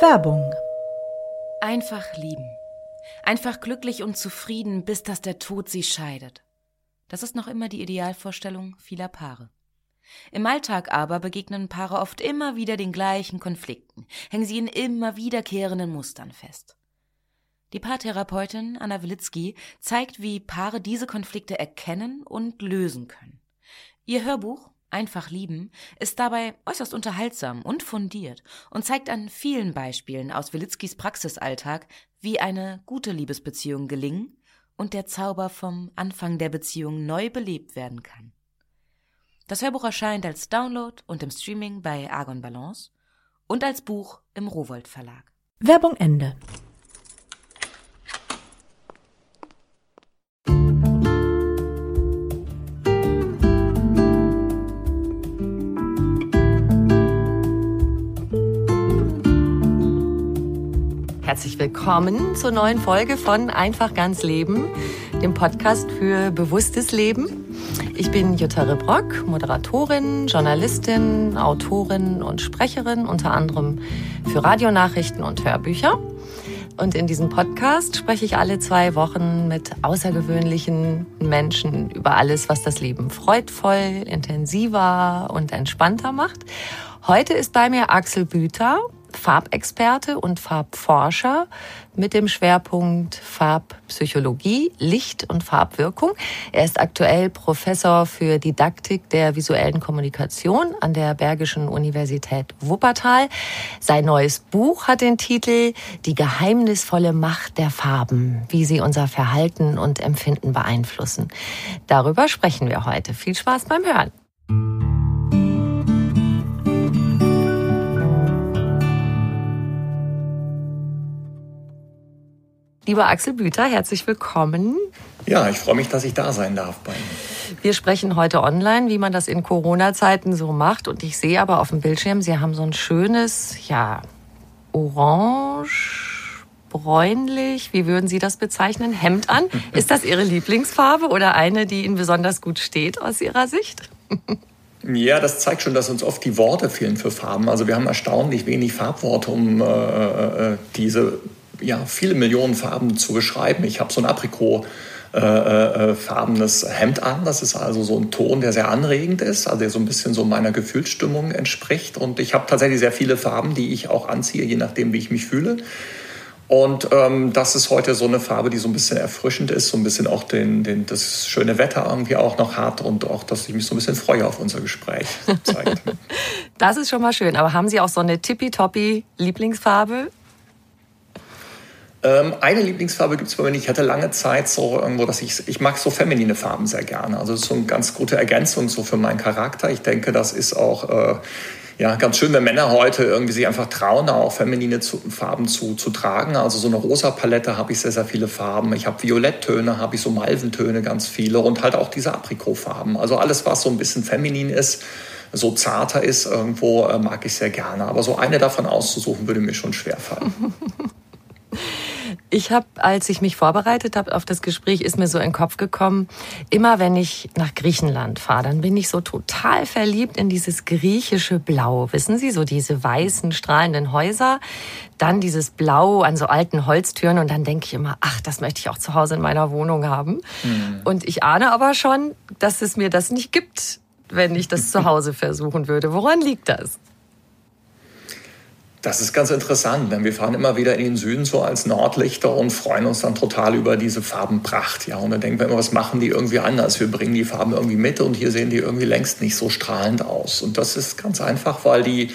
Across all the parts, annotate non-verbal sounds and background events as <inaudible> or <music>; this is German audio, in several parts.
Werbung. Einfach lieben. Einfach glücklich und zufrieden, bis dass der Tod sie scheidet. Das ist noch immer die Idealvorstellung vieler Paare. Im Alltag aber begegnen Paare oft immer wieder den gleichen Konflikten, hängen sie in immer wiederkehrenden Mustern fest. Die Paartherapeutin Anna Wilitzki zeigt, wie Paare diese Konflikte erkennen und lösen können. Ihr Hörbuch Einfach lieben ist dabei äußerst unterhaltsam und fundiert und zeigt an vielen Beispielen aus Wilitzkis Praxisalltag, wie eine gute Liebesbeziehung gelingen und der Zauber vom Anfang der Beziehung neu belebt werden kann. Das Hörbuch erscheint als Download und im Streaming bei Argon Balance und als Buch im Rowold Verlag. Werbung Ende. Herzlich willkommen zur neuen Folge von Einfach ganz Leben, dem Podcast für bewusstes Leben. Ich bin Jutta Rebrock, Moderatorin, Journalistin, Autorin und Sprecherin, unter anderem für Radionachrichten und Hörbücher. Und in diesem Podcast spreche ich alle zwei Wochen mit außergewöhnlichen Menschen über alles, was das Leben freudvoll, intensiver und entspannter macht. Heute ist bei mir Axel Büter, Farbexperte und Farbforscher mit dem Schwerpunkt Farbpsychologie, Licht und Farbwirkung. Er ist aktuell Professor für Didaktik der visuellen Kommunikation an der Bergischen Universität Wuppertal. Sein neues Buch hat den Titel Die geheimnisvolle Macht der Farben, wie sie unser Verhalten und Empfinden beeinflussen. Darüber sprechen wir heute. Viel Spaß beim Hören. Lieber Axel Büter, herzlich willkommen. Ja, ich freue mich, dass ich da sein darf bei Ihnen. Wir sprechen heute online, wie man das in Corona-Zeiten so macht. Und ich sehe aber auf dem Bildschirm, Sie haben so ein schönes, ja, orange, bräunlich, wie würden Sie das bezeichnen, Hemd an. <laughs> Ist das Ihre Lieblingsfarbe oder eine, die Ihnen besonders gut steht aus Ihrer Sicht? <laughs> Ja, das zeigt schon, dass uns oft die Worte fehlen für Farben. Also wir haben erstaunlich wenig Farbworte, um äh, äh, diese ja, viele Millionen Farben zu beschreiben. Ich habe so ein Aprikot äh, äh, farbenes Hemd an. Das ist also so ein Ton, der sehr anregend ist, also der so ein bisschen so meiner Gefühlsstimmung entspricht. Und ich habe tatsächlich sehr viele Farben, die ich auch anziehe, je nachdem, wie ich mich fühle. Und ähm, das ist heute so eine Farbe, die so ein bisschen erfrischend ist, so ein bisschen auch den, den, das schöne Wetter irgendwie auch noch hat und auch, dass ich mich so ein bisschen freue auf unser Gespräch zeigt. <laughs> das ist schon mal schön. Aber haben Sie auch so eine tippitoppi Lieblingsfarbe? Ähm, eine Lieblingsfarbe gibt es bei mir nicht. Ich hatte lange Zeit so irgendwo, dass ich, ich mag so feminine Farben sehr gerne. Also das ist so eine ganz gute Ergänzung so für meinen Charakter. Ich denke, das ist auch äh, ja, ganz schön, wenn Männer heute irgendwie sich einfach trauen, auch feminine zu, Farben zu, zu tragen. Also so eine rosa Palette habe ich sehr, sehr viele Farben. Ich habe Violetttöne, habe ich so Malventöne ganz viele und halt auch diese Aprikotfarben. Also alles, was so ein bisschen feminin ist, so zarter ist, irgendwo äh, mag ich sehr gerne. Aber so eine davon auszusuchen, würde mir schon schwerfallen. <laughs> Ich habe, als ich mich vorbereitet habe auf das Gespräch, ist mir so in den Kopf gekommen, immer wenn ich nach Griechenland fahre, dann bin ich so total verliebt in dieses griechische Blau. Wissen Sie, so diese weißen, strahlenden Häuser, dann dieses Blau an so alten Holztüren und dann denke ich immer, ach, das möchte ich auch zu Hause in meiner Wohnung haben. Mhm. Und ich ahne aber schon, dass es mir das nicht gibt, wenn ich das zu Hause versuchen würde. Woran liegt das? Das ist ganz interessant, denn wir fahren immer wieder in den Süden so als Nordlichter und freuen uns dann total über diese Farbenpracht. Ja, und dann denken wir immer, was machen die irgendwie anders? Wir bringen die Farben irgendwie mit und hier sehen die irgendwie längst nicht so strahlend aus. Und das ist ganz einfach, weil die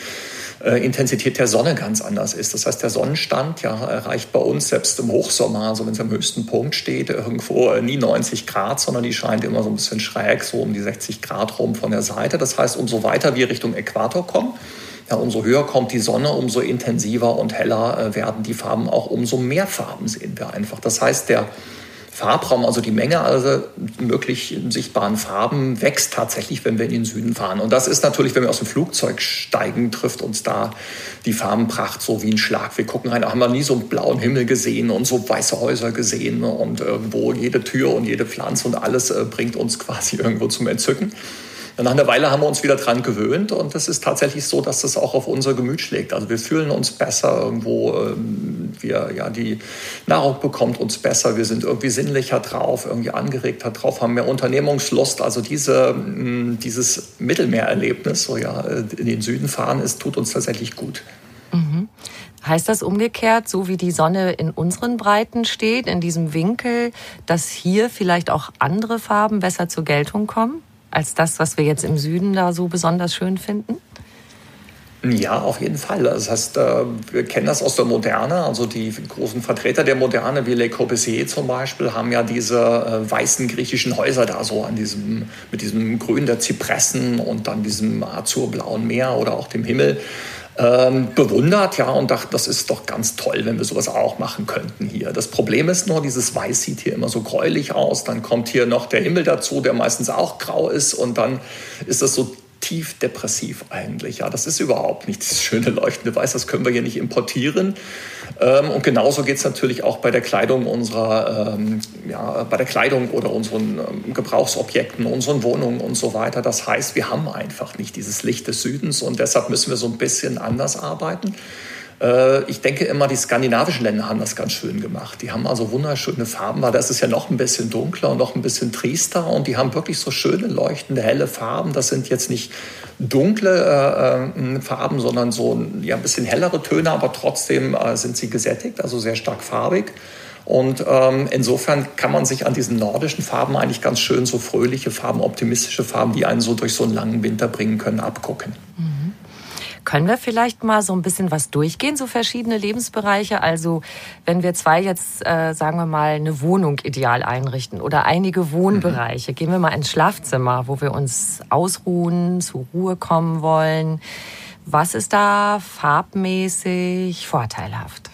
äh, Intensität der Sonne ganz anders ist. Das heißt, der Sonnenstand ja, erreicht bei uns selbst im Hochsommer, also wenn es am höchsten Punkt steht, irgendwo äh, nie 90 Grad, sondern die scheint immer so ein bisschen schräg, so um die 60 Grad rum von der Seite. Das heißt, umso weiter wir Richtung Äquator kommen, ja, umso höher kommt die Sonne, umso intensiver und heller äh, werden die Farben auch, umso mehr Farben sehen wir einfach. Das heißt, der Farbraum, also die Menge also möglich sichtbaren Farben, wächst tatsächlich, wenn wir in den Süden fahren. Und das ist natürlich, wenn wir aus dem Flugzeug steigen, trifft uns da die Farbenpracht so wie ein Schlag. Wir gucken rein, haben wir nie so einen blauen Himmel gesehen und so weiße Häuser gesehen und irgendwo jede Tür und jede Pflanze und alles äh, bringt uns quasi <laughs> irgendwo zum Entzücken. Nach einer Weile haben wir uns wieder dran gewöhnt und es ist tatsächlich so, dass das auch auf unser Gemüt schlägt. Also wir fühlen uns besser irgendwo, ähm, wir, ja, die Nahrung bekommt uns besser, wir sind irgendwie sinnlicher drauf, irgendwie angeregter drauf, haben mehr Unternehmungslust. Also diese, mm, dieses Mittelmeererlebnis, so ja, äh, in den Süden fahren, ist, tut uns tatsächlich gut. Mhm. Heißt das umgekehrt, so wie die Sonne in unseren Breiten steht, in diesem Winkel, dass hier vielleicht auch andere Farben besser zur Geltung kommen? Als das, was wir jetzt im Süden da so besonders schön finden? Ja, auf jeden Fall. Das heißt, äh, wir kennen das aus der Moderne. Also die großen Vertreter der Moderne, wie Le Corbusier zum Beispiel, haben ja diese äh, weißen griechischen Häuser da so an diesem, mit diesem Grün der Zypressen und dann diesem azurblauen Meer oder auch dem Himmel ähm, bewundert, ja, und dachte, das ist doch ganz toll, wenn wir sowas auch machen könnten hier. Das Problem ist nur, dieses Weiß sieht hier immer so gräulich aus. Dann kommt hier noch der Himmel dazu, der meistens auch grau ist, und dann ist das so tief depressiv eigentlich. Ja, das ist überhaupt nicht das schöne leuchtende Weiß, das können wir hier nicht importieren. Ähm, und genauso geht es natürlich auch bei der Kleidung unserer, ähm, ja, bei der Kleidung oder unseren ähm, Gebrauchsobjekten, unseren Wohnungen und so weiter. Das heißt, wir haben einfach nicht dieses Licht des Südens und deshalb müssen wir so ein bisschen anders arbeiten. Äh, ich denke immer, die skandinavischen Länder haben das ganz schön gemacht. Die haben also wunderschöne Farben, weil das ist ja noch ein bisschen dunkler und noch ein bisschen triester und die haben wirklich so schöne leuchtende, helle Farben. Das sind jetzt nicht dunkle äh, äh Farben, sondern so ja, ein bisschen hellere Töne, aber trotzdem äh, sind sie gesättigt, also sehr stark farbig. Und ähm, insofern kann man sich an diesen nordischen Farben eigentlich ganz schön so fröhliche Farben, optimistische Farben, die einen so durch so einen langen Winter bringen können, abgucken. Mhm. Können wir vielleicht mal so ein bisschen was durchgehen, so verschiedene Lebensbereiche? Also wenn wir zwei jetzt, äh, sagen wir mal, eine Wohnung ideal einrichten oder einige Wohnbereiche, mhm. gehen wir mal ins Schlafzimmer, wo wir uns ausruhen, zur Ruhe kommen wollen. Was ist da farbmäßig vorteilhaft?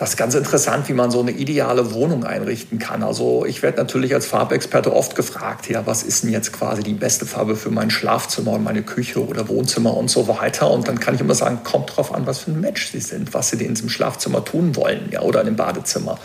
Das ist ganz interessant, wie man so eine ideale Wohnung einrichten kann. Also ich werde natürlich als Farbexperte oft gefragt, ja, was ist denn jetzt quasi die beste Farbe für mein Schlafzimmer und meine Küche oder Wohnzimmer und so weiter. Und dann kann ich immer sagen, kommt drauf an, was für ein Mensch Sie sind, was Sie in diesem Schlafzimmer tun wollen, ja, oder in dem Badezimmer.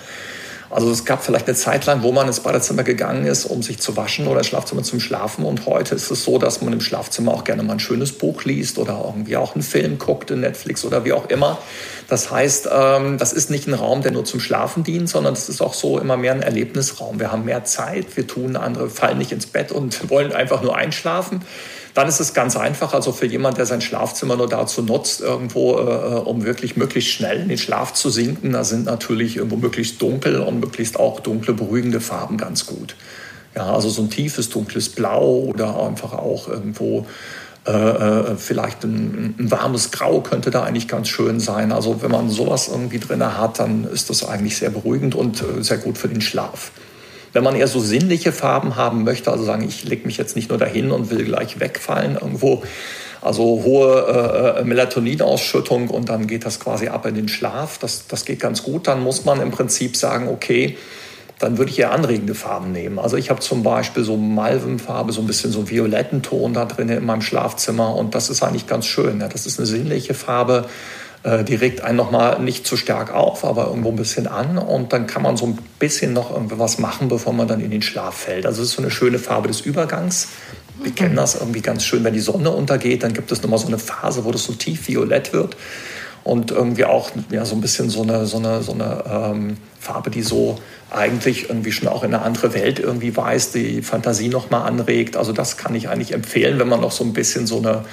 Also es gab vielleicht eine Zeit lang, wo man ins Badezimmer gegangen ist, um sich zu waschen oder ins Schlafzimmer zum Schlafen. Und heute ist es so, dass man im Schlafzimmer auch gerne mal ein schönes Buch liest oder irgendwie auch einen Film guckt in Netflix oder wie auch immer. Das heißt, ähm, das ist nicht ein Raum, der nur zum Schlafen dient, sondern es ist auch so immer mehr ein Erlebnisraum. Wir haben mehr Zeit, wir tun andere, fallen nicht ins Bett und <laughs> wollen einfach nur einschlafen dann ist es ganz einfach, also für jemand, der sein Schlafzimmer nur dazu nutzt, irgendwo, äh, um wirklich möglichst schnell in den Schlaf zu sinken, da sind natürlich irgendwo möglichst dunkel und möglichst auch dunkle, beruhigende Farben ganz gut. Ja, also so ein tiefes, dunkles Blau oder einfach auch irgendwo äh, äh, vielleicht ein, ein, warmes Grau könnte da eigentlich ganz schön sein. Also wenn man sowas irgendwie drin hat, dann ist das eigentlich sehr beruhigend und äh, sehr gut für den Schlaf. Wenn man eher so sinnliche Farben haben möchte, also sagen, ich lege mich jetzt nicht nur dahin und will gleich wegfallen irgendwo, also hohe äh, Melatoninausschüttung und dann geht das quasi ab in den Schlaf. Das, das geht ganz gut. Dann muss man im Prinzip sagen, okay, dann würde ich eher anregende Farben nehmen. Also ich habe zum Beispiel so Malvenfarbe, so ein bisschen so violetten Ton da drin in meinem Schlafzimmer und das ist eigentlich ganz schön. Ja. Das ist eine sinnliche Farbe äh, die regt einen nochmal nicht zu stark auf, aber irgendwo ein bisschen an und dann kann man so ein bisschen noch irgendwas machen, bevor man dann in den Schlaf fällt. Also es ist so eine schöne Farbe des Übergangs. Wir mhm. kennen das irgendwie ganz schön, wenn die Sonne untergeht, dann gibt es nochmal so eine Phase, wo das so tief violett wird und irgendwie auch ja, so ein bisschen so eine, so eine, so eine ähm, Farbe, die so eigentlich irgendwie schon auch in eine andere Welt irgendwie weist, die Fantasie nochmal anregt. Also das kann ich eigentlich empfehlen, wenn man noch so ein bisschen so eine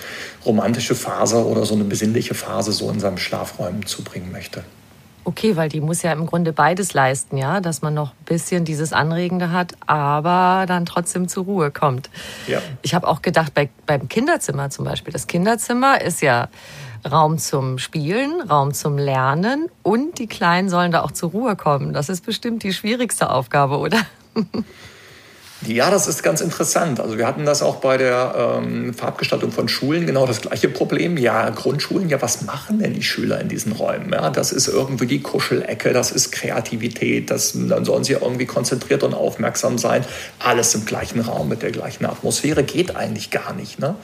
romantische Phase oder so eine besinnliche Phase so in seinem Schlafräumen zubringen möchte. Okay, weil die muss ja im Grunde beides leisten, ja, dass man noch ein bisschen dieses Anregende hat, aber dann trotzdem zur Ruhe kommt. Ja. Ich habe auch gedacht, bei, beim Kinderzimmer zum Beispiel, das Kinderzimmer ist ja Raum zum Spielen, Raum zum Lernen und die Kleinen sollen da auch zur Ruhe kommen. Das ist bestimmt die schwierigste Aufgabe, oder? <laughs> Ja, das ist ganz interessant. Also wir hatten das auch bei der ähm, Farbgestaltung von Schulen genau das gleiche Problem. Ja, Grundschulen, ja, was machen denn die Schüler in diesen Räumen? Ja, das ist irgendwie die Kuschelecke, das ist Kreativität, das, dann sollen sie irgendwie konzentriert und aufmerksam sein. Alles im gleichen Raum mit der gleichen Atmosphäre geht eigentlich gar nicht. Ne?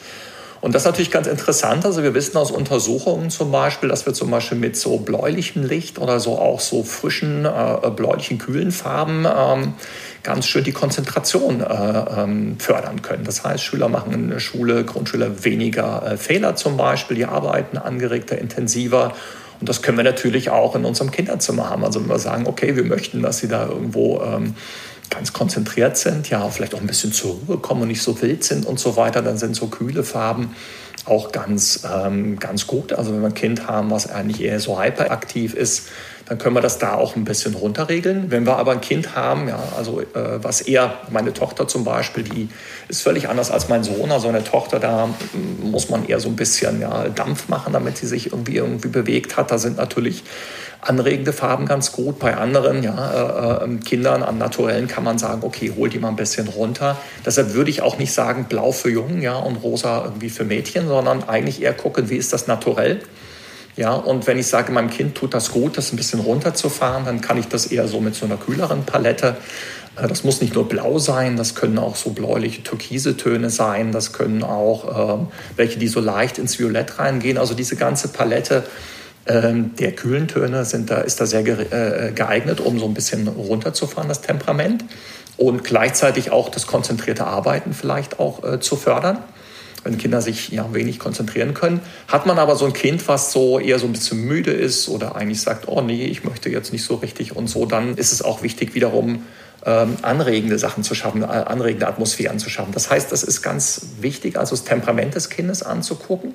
Und das ist natürlich ganz interessant. Also wir wissen aus Untersuchungen zum Beispiel, dass wir zum Beispiel mit so bläulichem Licht oder so auch so frischen, äh, bläulichen, kühlen Farben ähm, ganz schön die Konzentration äh, ähm, fördern können. Das heißt, Schüler machen in der Schule, Grundschüler weniger äh, Fehler zum Beispiel, die arbeiten angeregter, intensiver. Und das können wir natürlich auch in unserem Kinderzimmer haben. Also wenn wir sagen, okay, wir möchten, dass sie da irgendwo ähm, ganz konzentriert sind, ja, vielleicht auch ein bisschen zur Ruhe kommen und nicht so wild sind und so weiter, dann sind so kühle Farben auch ganz, ähm, ganz gut. Also wenn wir ein Kind haben, was eigentlich eher so hyperaktiv ist, dann können wir das da auch ein bisschen runterregeln. Wenn wir aber ein Kind haben, ja, also äh, was eher meine Tochter zum Beispiel, die ist völlig anders als mein Sohn. Also eine Tochter, da muss man eher so ein bisschen ja, Dampf machen, damit sie sich irgendwie irgendwie bewegt hat. Da sind natürlich anregende Farben ganz gut. Bei anderen ja, äh, ähm, Kindern an Naturellen kann man sagen, okay, hol die mal ein bisschen runter. Deshalb würde ich auch nicht sagen, blau für Jungen ja, und rosa irgendwie für Mädchen, sondern eigentlich eher gucken, wie ist das naturell. Ja, und wenn ich sage, meinem Kind tut das gut, das ein bisschen runterzufahren, dann kann ich das eher so mit so einer kühleren Palette. Äh, das muss nicht nur blau sein, das können auch so bläuliche türkise Töne sein, das können auch äh, welche, die so leicht ins Violett reingehen. Also diese ganze Palette ähm, der kühlen Töne sind da, ist da sehr äh, geeignet, um so ein bisschen runterzufahren, das Temperament. Und gleichzeitig auch das konzentrierte Arbeiten vielleicht auch äh, zu fördern wenn Kinder sich ja wenig konzentrieren können. Hat man aber so ein Kind, was so eher so ein bisschen müde ist oder eigentlich sagt, oh nee, ich möchte jetzt nicht so richtig und so, dann ist es auch wichtig, wiederum ähm, anregende Sachen zu schaffen, äh, anregende Atmosphären zu schaffen. Das heißt, das ist ganz wichtig, also das Temperament des Kindes anzugucken.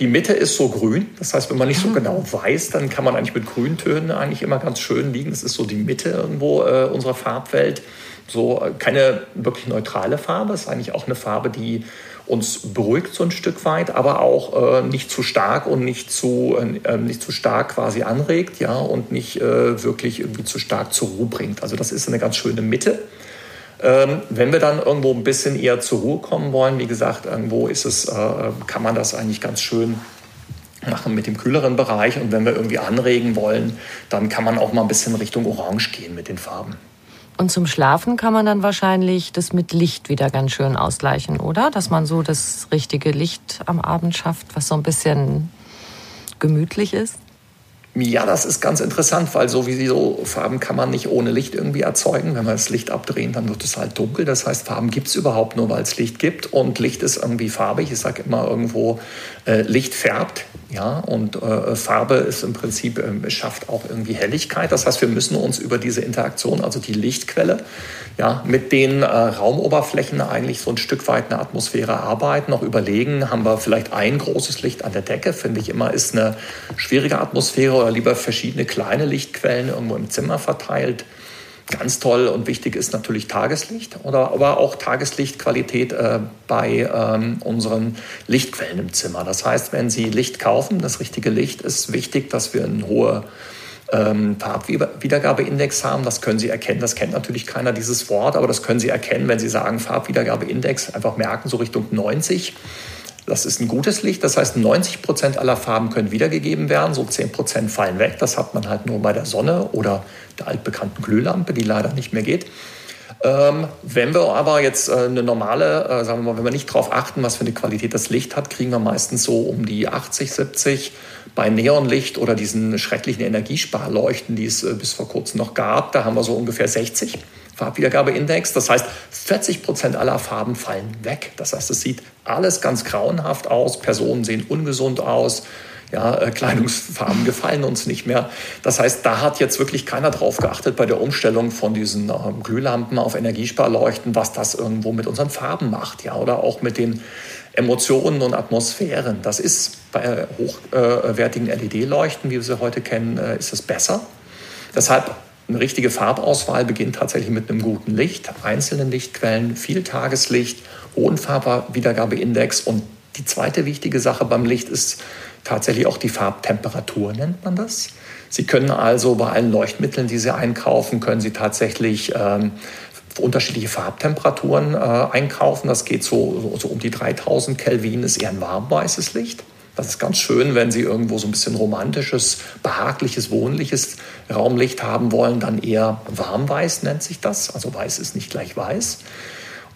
Die Mitte ist so grün, das heißt, wenn man nicht so ah. genau weiß, dann kann man eigentlich mit Grüntönen eigentlich immer ganz schön liegen. Das ist so die Mitte irgendwo äh, unserer Farbwelt. So äh, keine wirklich neutrale Farbe, das ist eigentlich auch eine Farbe, die uns beruhigt so ein Stück weit, aber auch äh, nicht zu stark und nicht zu, äh, nicht zu stark quasi anregt, ja, und nicht äh, wirklich irgendwie zu stark zur Ruhe bringt. Also das ist eine ganz schöne Mitte. Ähm, wenn wir dann irgendwo ein bisschen eher zur Ruhe kommen wollen, wie gesagt, irgendwo ist es, äh, kann man das eigentlich ganz schön machen mit dem kühleren Bereich. Und wenn wir irgendwie anregen wollen, dann kann man auch mal ein bisschen Richtung Orange gehen mit den Farben. Und zum Schlafen kann man dann wahrscheinlich das mit Licht wieder ganz schön ausgleichen, oder? Dass man so das richtige Licht am Abend schafft, was so ein bisschen gemütlich ist? Ja, das ist ganz interessant, weil sowieso Farben kann man nicht ohne Licht irgendwie erzeugen. Wenn wir das Licht abdrehen, dann wird es halt dunkel. Das heißt, Farben gibt es überhaupt nur, weil es Licht gibt. Und Licht ist irgendwie farbig. Ich sage immer irgendwo, äh, Licht färbt. Ja, und äh, Farbe ist im Prinzip, äh, schafft auch irgendwie Helligkeit. Das heißt, wir müssen uns über diese Interaktion, also die Lichtquelle, ja, mit den äh, Raumoberflächen eigentlich so ein Stück weit eine Atmosphäre arbeiten, auch überlegen, haben wir vielleicht ein großes Licht an der Decke, finde ich immer, ist eine schwierige Atmosphäre oder lieber verschiedene kleine Lichtquellen irgendwo im Zimmer verteilt. Ganz toll und wichtig ist natürlich Tageslicht oder aber auch Tageslichtqualität äh, bei ähm, unseren Lichtquellen im Zimmer. Das heißt, wenn Sie Licht kaufen, das richtige Licht, ist wichtig, dass wir eine hohe ähm, Farbwiedergabeindex haben. Das können Sie erkennen. Das kennt natürlich keiner dieses Wort, aber das können Sie erkennen, wenn Sie sagen Farbwiedergabeindex, einfach merken, so Richtung 90. Das ist ein gutes Licht. Das heißt, 90 Prozent aller Farben können wiedergegeben werden. So 10 Prozent fallen weg. Das hat man halt nur bei der Sonne oder der altbekannten Glühlampe, die leider nicht mehr geht. Ähm, wenn wir aber jetzt äh, eine normale, äh, sagen wir mal, wenn wir nicht darauf achten, was für eine Qualität das Licht hat, kriegen wir meistens so um die 80, 70. Bei Neonlicht oder diesen schrecklichen Energiesparleuchten, die es äh, bis vor kurzem noch gab, da haben wir so ungefähr 60. Farbwiedergabeindex. Das heißt, 40 Prozent aller Farben fallen weg. Das heißt, es sieht alles ganz grauenhaft aus. Personen sehen ungesund aus. Ja, äh, Kleidungsfarben gefallen uns nicht mehr. Das heißt, da hat jetzt wirklich keiner drauf geachtet bei der Umstellung von diesen äh, Glühlampen auf Energiesparleuchten, was das irgendwo mit unseren Farben macht, ja, oder auch mit den Emotionen und Atmosphären. Das ist bei hochwertigen LED-Leuchten, wie wir sie heute kennen, äh, ist es besser. Deshalb eine richtige Farbauswahl beginnt tatsächlich mit einem guten Licht, einzelnen Lichtquellen, viel Tageslicht, hohen Farbwiedergabeindex und die zweite wichtige Sache beim Licht ist tatsächlich auch die Farbtemperatur, nennt man das. Sie können also bei allen Leuchtmitteln, die Sie einkaufen, können Sie tatsächlich ähm, unterschiedliche Farbtemperaturen äh, einkaufen. Das geht so, so, so, um die 3000 Kelvin, ist eher ein warmweißes Licht. Das ist ganz schön, wenn Sie irgendwo so ein bisschen romantisches, behagliches, wohnliches Raumlicht haben wollen, dann eher warmweiß nennt sich das. Also weiß ist nicht gleich weiß.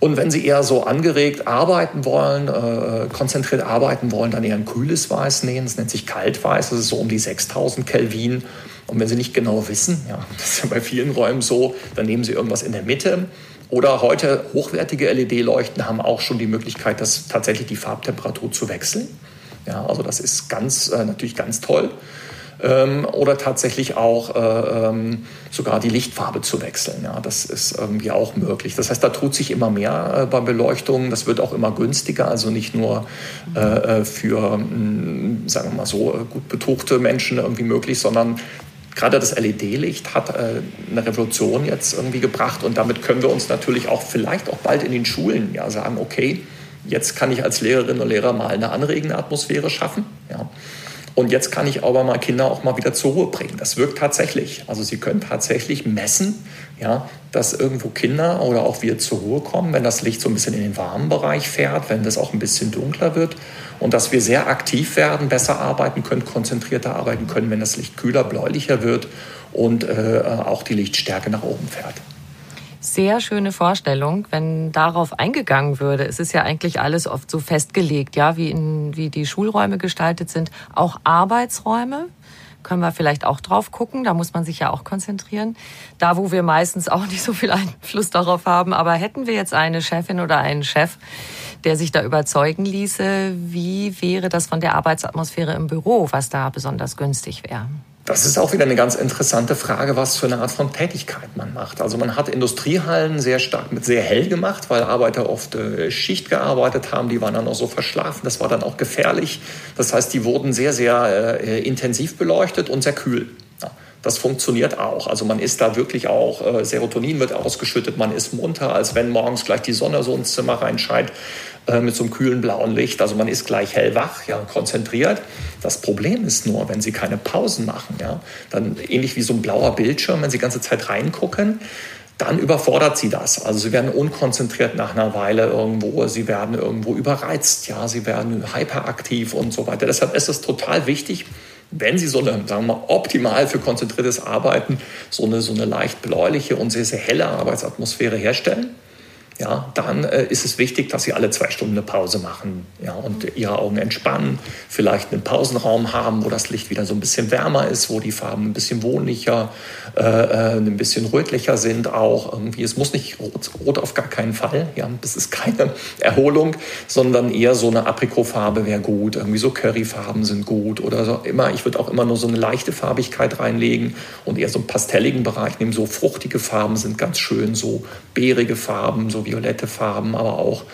Und wenn Sie eher so angeregt arbeiten wollen, äh, konzentriert arbeiten wollen, dann eher ein kühles Weiß nehmen. Das nennt sich Kaltweiß. Das ist so um die 6000 Kelvin. Und wenn Sie nicht genau wissen, ja, <laughs> das ist ja bei vielen Räumen so, dann nehmen Sie irgendwas in der Mitte. Oder heute hochwertige LED-Leuchten haben auch schon die Möglichkeit, das tatsächlich die Farbtemperatur zu wechseln. Ja, also das ist ganz, äh, natürlich ganz toll. Ähm, oder tatsächlich auch äh, ähm, sogar die Lichtfarbe zu wechseln. Ja, das ist irgendwie auch möglich. Das heißt, da tut sich immer mehr äh, bei Beleuchtung. Das wird auch immer günstiger, also nicht nur äh, äh für, mh, hm, sagen wir mal so, äh, gut betuchte Menschen irgendwie möglich, sondern gerade das LED-Licht hat äh, eine Revolution jetzt irgendwie gebracht und damit können wir uns natürlich auch vielleicht auch bald in den Schulen ja sagen, okay, Jetzt kann ich als Lehrerin und Lehrer mal eine anregende Atmosphäre schaffen. Ja. Und jetzt kann ich aber mal Kinder auch mal wieder zur Ruhe bringen. Das wirkt tatsächlich. Also sie können tatsächlich messen, ja, dass irgendwo Kinder oder auch wir zur Ruhe kommen, wenn das Licht so ein bisschen in den warmen Bereich fährt, wenn das auch ein bisschen dunkler wird und dass wir sehr aktiv werden, besser arbeiten können, konzentrierter arbeiten können, wenn das Licht kühler, bläulicher wird und äh, auch die Lichtstärke nach oben fährt sehr schöne Vorstellung, wenn darauf eingegangen würde. Es ist ja eigentlich alles oft so festgelegt, ja, wie, in, wie die Schulräume gestaltet sind. Auch Arbeitsräume können wir vielleicht auch drauf gucken. Da muss man sich ja auch konzentrieren. Da, wo wir meistens auch nicht so viel Einfluss darauf haben. Aber hätten wir jetzt eine Chefin oder einen Chef, der sich da überzeugen ließe, wie wäre das von der Arbeitsatmosphäre im Büro, was da besonders günstig wäre? Das ist auch wieder eine ganz interessante Frage, was für eine Art von Tätigkeit man macht. Also man hat Industriehallen sehr stark mit sehr hell gemacht, weil Arbeiter oft äh, Schicht gearbeitet haben, die waren dann auch so verschlafen, das war dann auch gefährlich. Das heißt, die wurden sehr, sehr äh, intensiv beleuchtet und sehr kühl. Das funktioniert auch. Also man ist da wirklich auch, äh, Serotonin wird ausgeschüttet, man ist munter, als wenn morgens gleich die Sonne so ins Zimmer reinscheint. Äh, mit so einem kühlen blauen Licht. Also man ist gleich hellwach, ja, konzentriert. Das Problem ist nur, wenn Sie keine Pausen machen, ja, dann ähnlich wie so ein blauer Bildschirm, wenn Sie die ganze Zeit reingucken, dann überfordert sie das. Also sie werden unkonzentriert nach einer Weile irgendwo, sie werden irgendwo überreizt, ja, sie werden hyperaktiv und so weiter. Deshalb ist es total wichtig, wenn Sie so eine, sagen wir mal, optimal für konzentriertes Arbeiten so eine, so eine leicht bläuliche und sehr, sehr helle Arbeitsatmosphäre herstellen ja, dann äh, ist es wichtig, dass Sie alle zwei Stunden eine Pause machen ja, und Ihre Augen entspannen, vielleicht einen Pausenraum haben, wo das Licht wieder so ein bisschen wärmer ist, wo die Farben ein bisschen wohnlicher, äh, äh ein bisschen rötlicher sind auch. Irgendwie. Es muss nicht rot, rot auf gar keinen Fall, ja, das ist keine <laughs> Erholung, sondern eher so eine Aprikotfarbe wäre gut, irgendwie so Curryfarben sind gut oder so immer, ich würde auch immer nur so eine leichte Farbigkeit reinlegen und eher so einen pastelligen Bereich nehmen, so fruchtige Farben sind ganz schön, so beerige Farben, so violette Farben, aber auch,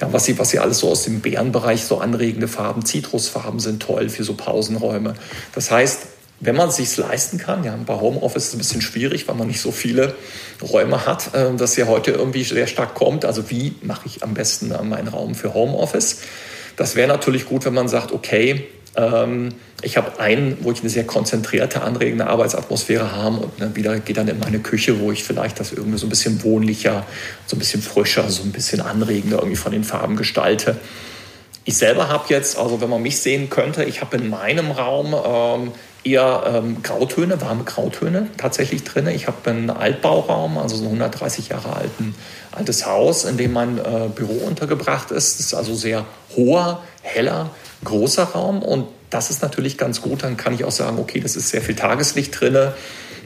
ja, was sie, was sie alles so aus dem Bärenbereich so anregende Farben, Zitrusfarben sind toll für so Pausenräume. Das heißt, wenn man es sich leisten kann, ja, bei Homeoffice ist es ein bisschen schwierig, weil man nicht so viele Räume hat, äh, das ja heute irgendwie sehr stark kommt. Also wie mache ich am besten meinen Raum für Homeoffice? Das wäre natürlich gut, wenn man sagt, okay, ich habe einen, wo ich eine sehr konzentrierte, anregende Arbeitsatmosphäre habe und dann wieder geht dann in meine Küche, wo ich vielleicht das irgendwie so ein bisschen wohnlicher, so ein bisschen frischer, so ein bisschen anregender irgendwie von den Farben gestalte. Ich selber habe jetzt, also wenn man mich sehen könnte, ich habe in meinem Raum ähm, eher ähm, Grautöne, warme Grautöne tatsächlich drin. Ich habe einen Altbauraum, also so ein 130 Jahre alten, altes Haus, in dem mein äh, Büro untergebracht ist. Das ist also sehr hoher, heller, großer Raum und das ist natürlich ganz gut. Dann kann ich auch sagen, okay, das ist sehr viel Tageslicht drin.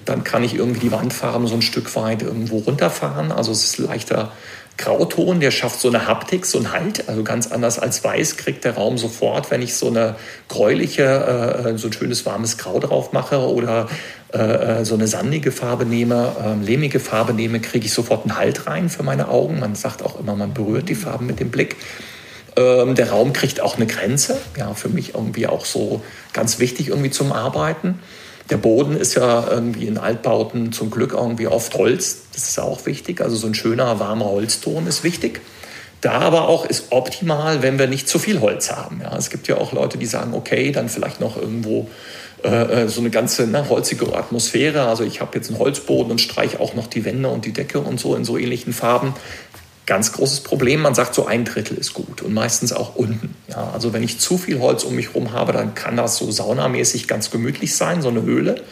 Dann kann ich irgendwie die Wandfarben so ein Stück weit irgendwo runterfahren. Also es ist leichter Grauton, der schafft so eine Haptik, so einen Halt. Also ganz anders als weiß kriegt der Raum sofort, wenn ich so eine gräuliche, äh, so ein schönes warmes Grau drauf mache oder äh, äh so eine sandige Farbe nehme, äh, lehmige Farbe nehme, kriege ich sofort einen Halt rein für meine Augen. Man sagt auch immer, man berührt die Farben mit dem Blick. Ähm, der Raum kriegt auch eine Grenze. Ja, für mich irgendwie auch so ganz wichtig irgendwie zum Arbeiten. Der Boden ist ja irgendwie in Altbauten zum Glück irgendwie oft Holz. Das ist auch wichtig. Also so ein schöner, warmer Holzton ist wichtig. Da aber auch ist optimal, wenn wir nicht zu viel Holz haben. Ja, es gibt ja auch Leute, die sagen, okay, dann vielleicht noch irgendwo äh, äh so eine ganze ne, holzige Atmosphäre. Also ich habe jetzt einen Holzboden und streiche auch noch die Wände und die Decke und so in so ähnlichen Farben. Ganz großes Problem, man sagt so ein Drittel ist gut und meistens auch unten. Ja, also wenn ich zu viel Holz um mich herum habe, dann kann das so saunamäßig ganz gemütlich sein, so eine Höhle.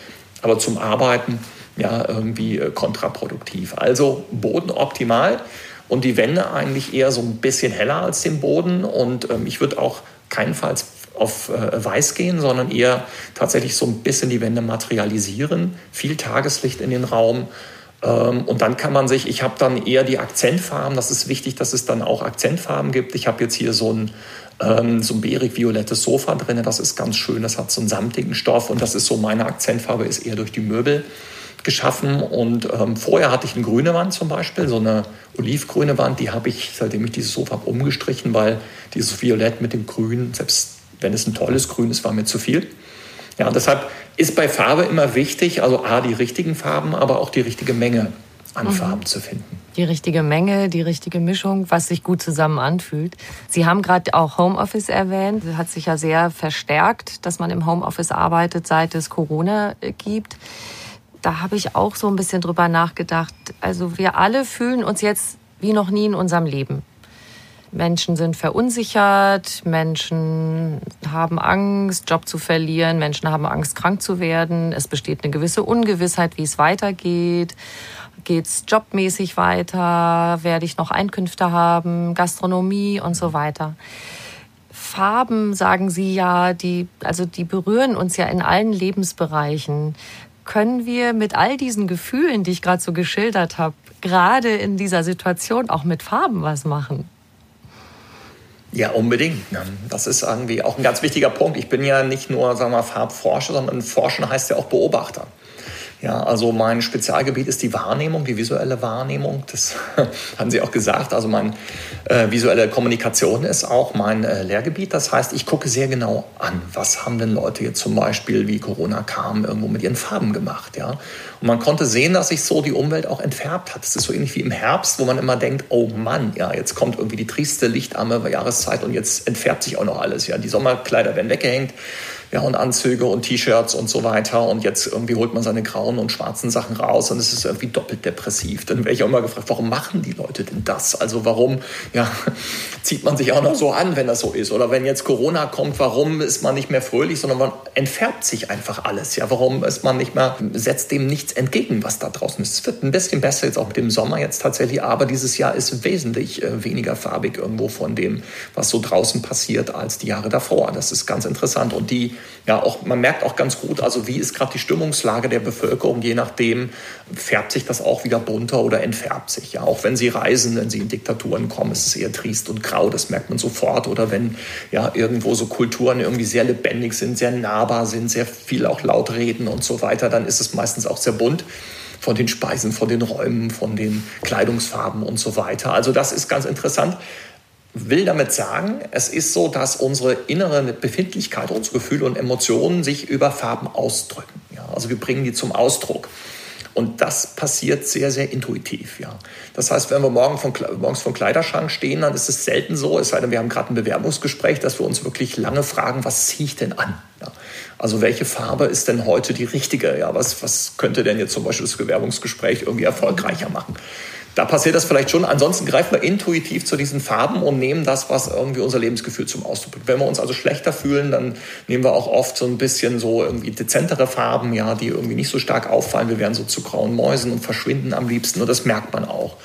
Aber zum Arbeiten ja irgendwie äh, kontraproduktiv. Also Boden optimal und die Wände eigentlich eher so ein bisschen heller als den Boden. Und ähm, ich würde auch keinenfalls auf äh, weiß gehen, sondern eher tatsächlich so ein bisschen die Wände materialisieren, viel Tageslicht in den Raum. Ähm, und dann kann man sich, ich habe dann eher die Akzentfarben, das ist wichtig, dass es dann auch Akzentfarben gibt. Ich habe jetzt hier so ein, ähm, so ein beerig-violettes Sofa drin, das ist ganz schön, das hat so einen samtigen Stoff und das ist so meine Akzentfarbe, ist eher durch die Möbel geschaffen. Und ähm, vorher hatte ich eine grüne Wand zum Beispiel, so eine olivgrüne Wand, die habe ich, seitdem ich dieses Sofa habe, umgestrichen, weil dieses Violett mit dem Grün, selbst wenn es ein tolles Grün ist, war mir zu viel. Ja, deshalb ist bei Farbe immer wichtig, also A, die richtigen Farben, aber auch die richtige Menge an mhm. Farben zu finden. Die richtige Menge, die richtige Mischung, was sich gut zusammen anfühlt. Sie haben gerade auch Homeoffice erwähnt. Das hat sich ja sehr verstärkt, dass man im Homeoffice arbeitet, seit es Corona gibt da habe ich auch so ein bisschen drüber nachgedacht. Also wir alle fühlen uns jetzt wie noch nie in unserem Leben. Menschen sind verunsichert, Menschen haben Angst, Job zu verlieren, Menschen haben Angst, krank zu werden. Es besteht eine gewisse Ungewissheit, wie es weitergeht. Geht's jobmäßig weiter? Werde ich noch Einkünfte haben? Gastronomie und so weiter. Farben, sagen Sie ja, die, also die berühren uns ja in allen Lebensbereichen können wir mit all diesen Gefühlen, die ich gerade so geschildert habe, gerade in dieser Situation auch mit Farben was machen? Ja, unbedingt. Das ist irgendwie auch ein ganz wichtiger Punkt. Ich bin ja nicht nur sagen wir, Farbforscher, sondern Forschen heißt ja auch Beobachter. Ja, also mein Spezialgebiet ist die Wahrnehmung, die visuelle Wahrnehmung. Das <laughs> haben Sie auch gesagt. Also meine äh, visuelle Kommunikation ist auch mein äh, Lehrgebiet. Das heißt, ich gucke sehr genau an, was haben denn Leute jetzt zum Beispiel, wie Corona kam, irgendwo mit ihren Farben gemacht. Ja? Und man konnte sehen, dass sich so die Umwelt auch entfärbt hat. Es ist so ähnlich wie im Herbst, wo man immer denkt, oh Mann, ja, jetzt kommt irgendwie die trieste, lichtarme Jahreszeit und jetzt entfärbt sich auch noch alles. Ja, die Sommerkleider werden weggehängt ja, und Anzüge und T-Shirts und so weiter. Und jetzt irgendwie holt man seine grauen und schwarzen Sachen raus und es ist irgendwie doppelt depressiv. Dann wäre ich auch immer gefragt, warum machen die Leute denn das? Also warum ja, <laughs> zieht man sich auch noch so an, wenn das so ist? Oder wenn jetzt Corona kommt, warum ist man nicht mehr fröhlich, sondern man entfärbt sich einfach alles? Ja, warum ist man nicht mehr, setzt dem nichts entgegen, was da draußen ist? Es wird ein bisschen besser jetzt auch mit dem Sommer jetzt tatsächlich, aber dieses Jahr ist wesentlich äh, weniger farbig irgendwo von dem, was so draußen passiert, als die Jahre davor. Das ist ganz interessant. Und die ja, auch, man merkt auch ganz gut, also wie ist gerade die Stimmungslage der Bevölkerung, je nachdem färbt sich das auch wieder bunter oder entfärbt sich. Ja, auch wenn sie reisen, wenn sie in Diktaturen kommen, ist es eher triest und grau, das merkt man sofort. Oder wenn ja irgendwo so Kulturen irgendwie sehr lebendig sind, sehr nahbar sind, sehr viel auch laut reden und so weiter, dann ist es meistens auch sehr bunt von den Speisen, von den Räumen, von den Kleidungsfarben und so weiter. Also das ist ganz interessant will damit sagen, es ist so, dass unsere innere Befindlichkeit, unsere Gefühle und Emotionen sich über Farben ausdrücken. Ja, also wir bringen die zum Ausdruck. Und das passiert sehr, sehr intuitiv. Ja. Das heißt, wenn wir morgen von, morgens vom Kleiderschrank stehen, dann ist es selten so, es sei denn, wir haben gerade ein Bewerbungsgespräch, dass wir uns wirklich lange fragen, was ziehe ich denn an? Ja. Also welche Farbe ist denn heute die richtige? Ja, was, was könnte denn jetzt zum Beispiel das Bewerbungsgespräch irgendwie erfolgreicher machen? Da passiert das vielleicht schon. Ansonsten greifen wir intuitiv zu diesen Farben und nehmen das, was irgendwie unser Lebensgefühl zum Ausdruck bringt. Wenn wir uns also schlechter fühlen, dann nehmen wir auch oft so ein bisschen so irgendwie dezentere Farben, ja, die irgendwie nicht so stark auffallen. Wir werden so zu grauen Mäusen und verschwinden am liebsten. Und das merkt man auch.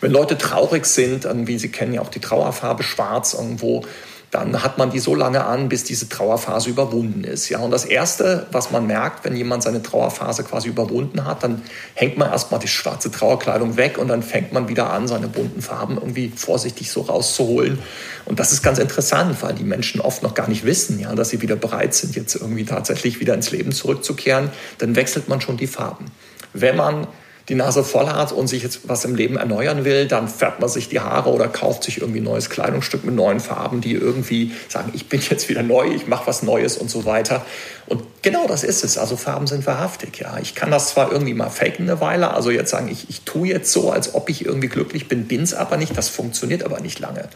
Wenn Leute traurig sind, wie Sie kennen ja auch die Trauerfarbe schwarz irgendwo, dann hat man die so lange an, bis diese Trauerphase überwunden ist. Ja, und das Erste, was man merkt, wenn jemand seine Trauerphase quasi überwunden hat, dann hängt man erstmal die schwarze Trauerkleidung weg und dann fängt man wieder an, seine bunten Farben irgendwie vorsichtig so rauszuholen. Und das ist ganz interessant, weil die Menschen oft noch gar nicht wissen, ja, dass sie wieder bereit sind, jetzt irgendwie tatsächlich wieder ins Leben zurückzukehren. Dann wechselt man schon die Farben. Wenn man die Nase voll hat und sich jetzt was im Leben erneuern will, dann färbt man sich die Haare oder kauft sich irgendwie ein neues Kleidungsstück mit neuen Farben, die irgendwie sagen, ich bin jetzt wieder neu, ich mache was Neues und so weiter. Und genau das ist es. Also Farben sind wahrhaftig. Ja. Ich kann das zwar irgendwie mal faken eine Weile, also jetzt sagen, ich, ich tue jetzt so, als ob ich irgendwie glücklich bin, bin es aber nicht. Das funktioniert aber nicht lange.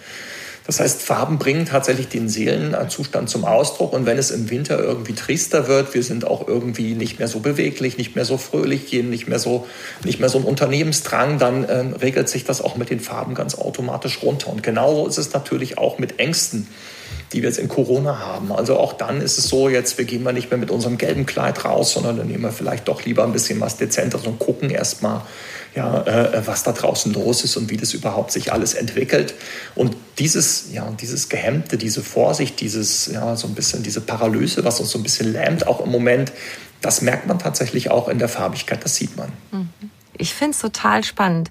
Das heißt, Farben bringen tatsächlich den Seelenzustand zum Ausdruck. Und wenn es im Winter irgendwie triester wird, wir sind auch irgendwie nicht mehr so beweglich, nicht mehr so fröhlich, gehen nicht mehr so, nicht mehr so ein Unternehmensdrang, dann äh, regelt sich das auch mit den Farben ganz automatisch runter. Und genauso ist es natürlich auch mit Ängsten die wir jetzt in Corona haben. Also auch dann ist es so, jetzt wir gehen mal nicht mehr mit unserem gelben Kleid raus, sondern dann nehmen wir vielleicht doch lieber ein bisschen was Dezentes und gucken erstmal, ja, äh, was da draußen los ist und wie das überhaupt sich alles entwickelt. Und dieses, ja, dieses Gehemmte, diese Vorsicht, dieses, ja, so ein bisschen diese Paralyse, was uns so ein bisschen lähmt, auch im Moment, das merkt man tatsächlich auch in der Farbigkeit, das sieht man. Mhm. Ich finde es total spannend,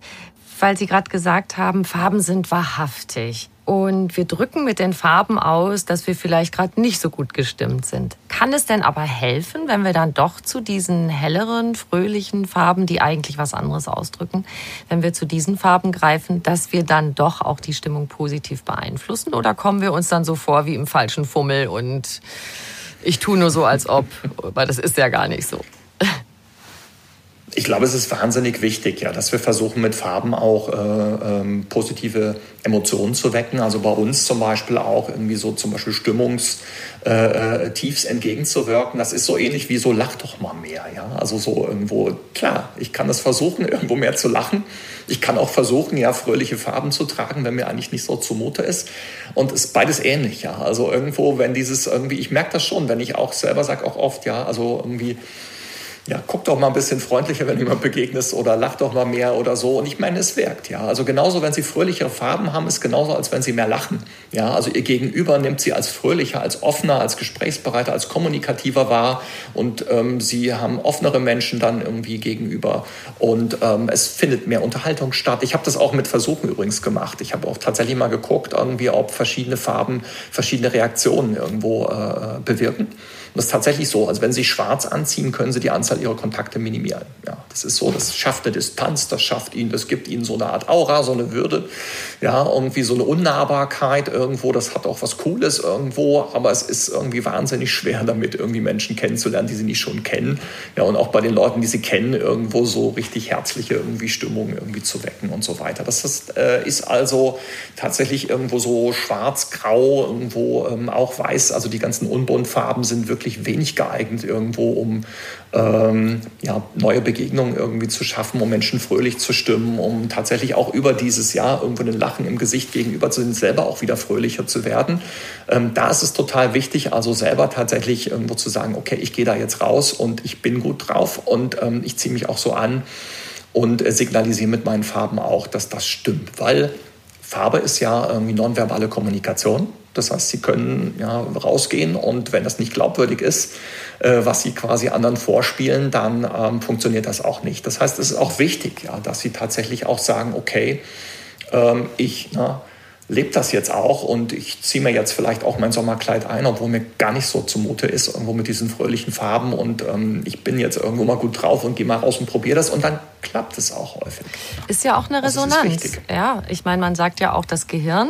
weil Sie gerade gesagt haben, Farben sind wahrhaftig und wir drücken mit den Farben aus, dass wir vielleicht gerade nicht so gut gestimmt sind. Kann es denn aber helfen, wenn wir dann doch zu diesen helleren, fröhlichen Farben, die eigentlich was anderes ausdrücken, wenn wir zu diesen Farben greifen, dass wir dann doch auch die Stimmung positiv beeinflussen? Oder kommen wir uns dann so vor wie im falschen Fummel und ich tue nur so, als ob, weil das ist ja gar nicht so. Ich glaube, es ist wahnsinnig wichtig, ja, dass wir versuchen, mit Farben auch äh, ähm, positive Emotionen zu wecken. Also bei uns zum Beispiel auch irgendwie so zum Beispiel Stimmungstiefs äh, äh entgegenzuwirken. Das ist so ähnlich wie so lach doch mal mehr. Ja? Also so irgendwo, klar, ich kann das versuchen, <laughs> irgendwo mehr zu lachen. Ich kann auch versuchen, ja, fröhliche Farben zu tragen, wenn mir eigentlich nicht so zumute ist. Und es ist beides ähnlich, ja. Also irgendwo, wenn dieses irgendwie, ich merke das schon, wenn ich auch selber sage auch oft, ja, also irgendwie, ja, guck doch mal ein bisschen freundlicher, wenn jemand begegnest oder lach doch mal mehr oder so. Und ich meine, es wirkt, ja. Also genauso, wenn sie fröhlichere Farben haben, ist genauso, als wenn sie mehr lachen. Ja, also ihr Gegenüber nimmt sie als fröhlicher, als offener, als gesprächsbereiter, als kommunikativer wahr. Und ähm, sie haben offenere Menschen dann irgendwie gegenüber. Und ähm, es findet mehr Unterhaltung statt. Ich habe das auch mit Versuchen übrigens gemacht. Ich habe auch tatsächlich mal geguckt, irgendwie, ob verschiedene Farben verschiedene Reaktionen irgendwo äh, bewirken. Das ist tatsächlich so. Also wenn Sie schwarz anziehen, können Sie die Anzahl Ihrer Kontakte minimieren. Ja, das ist so. Das schafft eine Distanz, das schafft Ihnen, das gibt Ihnen so eine Art Aura, so eine Würde. Ja, irgendwie so eine Unnahbarkeit irgendwo. Das hat auch was Cooles irgendwo. Aber es ist irgendwie wahnsinnig schwer, damit irgendwie Menschen kennenzulernen, die Sie nicht schon kennen. Ja, und auch bei den Leuten, die Sie kennen, irgendwo so richtig herzliche irgendwie Stimmung irgendwie zu wecken und so weiter. Das ist, äh, ist also tatsächlich irgendwo so schwarz-grau, irgendwo ähm, auch weiß. Also die ganzen Unbuntfarben sind wirklich wirklich wenig geeignet irgendwo, um ähm, ja, neue Begegnungen irgendwie zu schaffen, um Menschen fröhlich zu stimmen, um tatsächlich auch über dieses Jahr irgendwo ein Lachen im Gesicht gegenüber zu sind, selber auch wieder fröhlicher zu werden. Ähm, da ist es total wichtig, also selber tatsächlich irgendwo zu sagen, okay, ich gehe da jetzt raus und ich bin gut drauf und ähm, ich ziehe mich auch so an und äh, signalisiere mit meinen Farben auch, dass das stimmt, weil Farbe ist ja irgendwie nonverbale Kommunikation. Das heißt, sie können ja, rausgehen und wenn das nicht glaubwürdig ist, äh, was sie quasi anderen vorspielen, dann ähm, funktioniert das auch nicht. Das heißt, es ist auch wichtig, ja, dass sie tatsächlich auch sagen, okay, ähm, ich na, lebe das jetzt auch und ich ziehe mir jetzt vielleicht auch mein Sommerkleid ein, obwohl mir gar nicht so zumute ist, irgendwo mit diesen fröhlichen Farben und ähm, ich bin jetzt irgendwo mal gut drauf und gehe mal raus und probiere das und dann klappt es auch häufig. Ist ja auch eine Resonanz. Ja, ich meine, man sagt ja auch, das Gehirn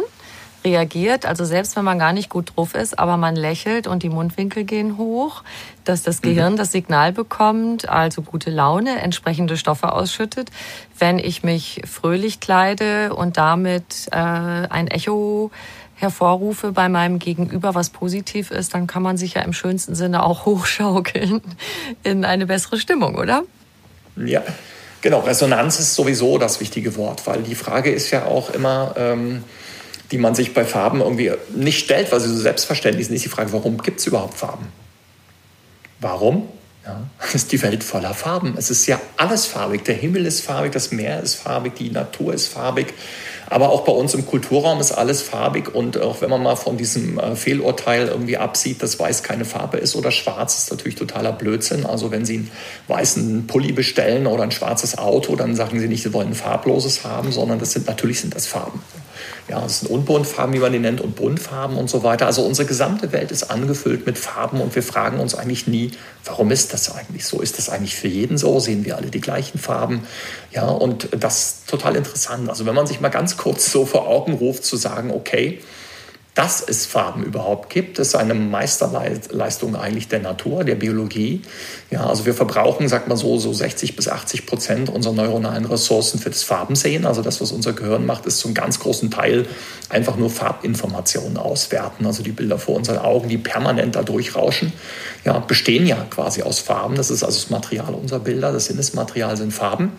reagiert, also selbst wenn man gar nicht gut drauf ist, aber man lächelt und die Mundwinkel gehen hoch, dass das mhm. Gehirn mhm. das Signal bekommt, also gute Laune, entsprechende Stoffe ausschüttet. Wenn ich mich fröhlich kleide und damit äh, ein Echo hervorrufe bei meinem Gegenüber, was positiv ist, dann kann man sich ja im schönsten Sinne auch <laughs> hochschaukeln in eine bessere Stimmung, oder? Ja, genau. Resonanz ist sowieso das wichtige Wort, weil die Frage ist ja auch immer, ähm, die man sich bei Farben irgendwie nicht stellt, weil sie so selbstverständlich sind, ist die Frage, warum gibt es überhaupt Farben? Warum? Ja, <laughs> ist die Welt voller Farben. Es ist ja alles farbig. Der Himmel ist farbig, das Meer ist farbig, die Natur ist farbig. Aber auch bei uns im Kulturraum ist alles farbig. Und auch wenn man mal von diesem äh, Fehlurteil irgendwie absieht, dass weiß keine Farbe ist oder schwarz, ist natürlich totaler Blödsinn. Also wenn Sie einen weißen Pulli bestellen oder ein schwarzes Auto, dann sagen Sie nicht, Sie wollen ein farbloses haben, sondern das sind natürlich sind das Farben. Ja, es sind Unbuntfarben, wie man die nennt, und Buntfarben und so weiter. Also unsere gesamte Welt ist angefüllt mit Farben und wir fragen uns eigentlich nie, warum ist das eigentlich so? Ist das eigentlich für jeden so? Sehen wir alle die gleichen Farben? Ja, und das ist total interessant. Also wenn man sich mal ganz kurz so vor Augen ruft, zu sagen, okay, dass es Farben überhaupt gibt, ist eine Meisterleistung eigentlich der Natur, der Biologie. Ja, also wir verbrauchen, sagt man so, so 60 bis 80 Prozent unserer neuronalen Ressourcen für das Farbensehen. Also das, was unser Gehirn macht, ist zum ganz großen Teil einfach nur Farbinformationen auswerten. Also die Bilder vor unseren Augen, die permanent da durchrauschen, ja, bestehen ja quasi aus Farben. Das ist also das Material unserer Bilder. Das Sinnesmaterial sind Farben.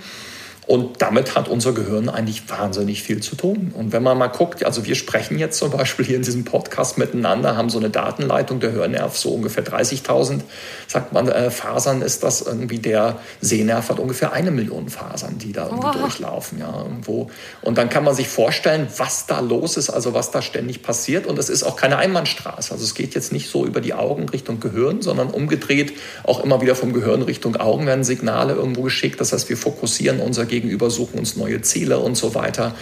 Und damit hat unser Gehirn eigentlich wahnsinnig viel zu tun. Und wenn man mal guckt, also wir sprechen jetzt zum Beispiel hier in diesem Podcast miteinander, haben so eine Datenleitung, der Hörnerv so ungefähr 30.000, sagt man, äh, Fasern ist das irgendwie, der Sehnerv hat ungefähr eine Million Fasern, die da irgendwie wow. durchlaufen. Ja, irgendwo. Und dann kann man sich vorstellen, was da los ist, also was da ständig passiert. Und es ist auch keine Einbahnstraße. Also es geht jetzt nicht so über die Augen Richtung Gehirn, sondern umgedreht auch immer wieder vom Gehirn Richtung Augen werden Signale irgendwo geschickt. Das heißt, wir fokussieren unser Gehirn gegenüber suchen uns neue Ziele und so weiter.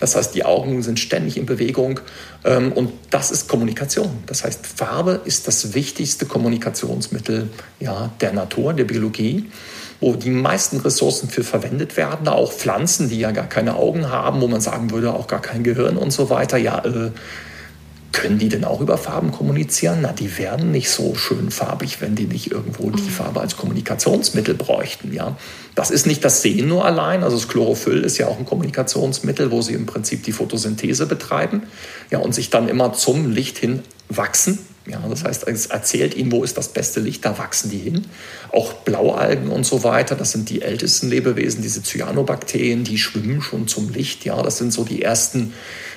Das heißt, die Augen sind ständig in Bewegung ähm, und das ist Kommunikation. Das heißt, Farbe ist das wichtigste Kommunikationsmittel ja, der Natur, der Biologie wo die meisten Ressourcen für verwendet werden, auch Pflanzen, die ja gar keine Augen haben, wo man sagen würde, auch gar kein Gehirn und so weiter. Ja, äh, können die denn auch über Farben kommunizieren? Na, die wären nicht so schön farbig, wenn die nicht irgendwo die mhm. Farbe als Kommunikationsmittel bräuchten. Ja? Das ist nicht das Sehen nur allein. Also das Chlorophyll ist ja auch ein Kommunikationsmittel, wo sie im Prinzip die Photosynthese betreiben ja, und sich dann immer zum Licht hin wachsen. Ja, das heißt, es erzählt ihnen, wo ist das beste Licht, da wachsen die hin. Auch Blaualgen und so weiter, das sind die ältesten Lebewesen, diese Cyanobakterien, die schwimmen schon zum Licht. Ja, das sind so die ersten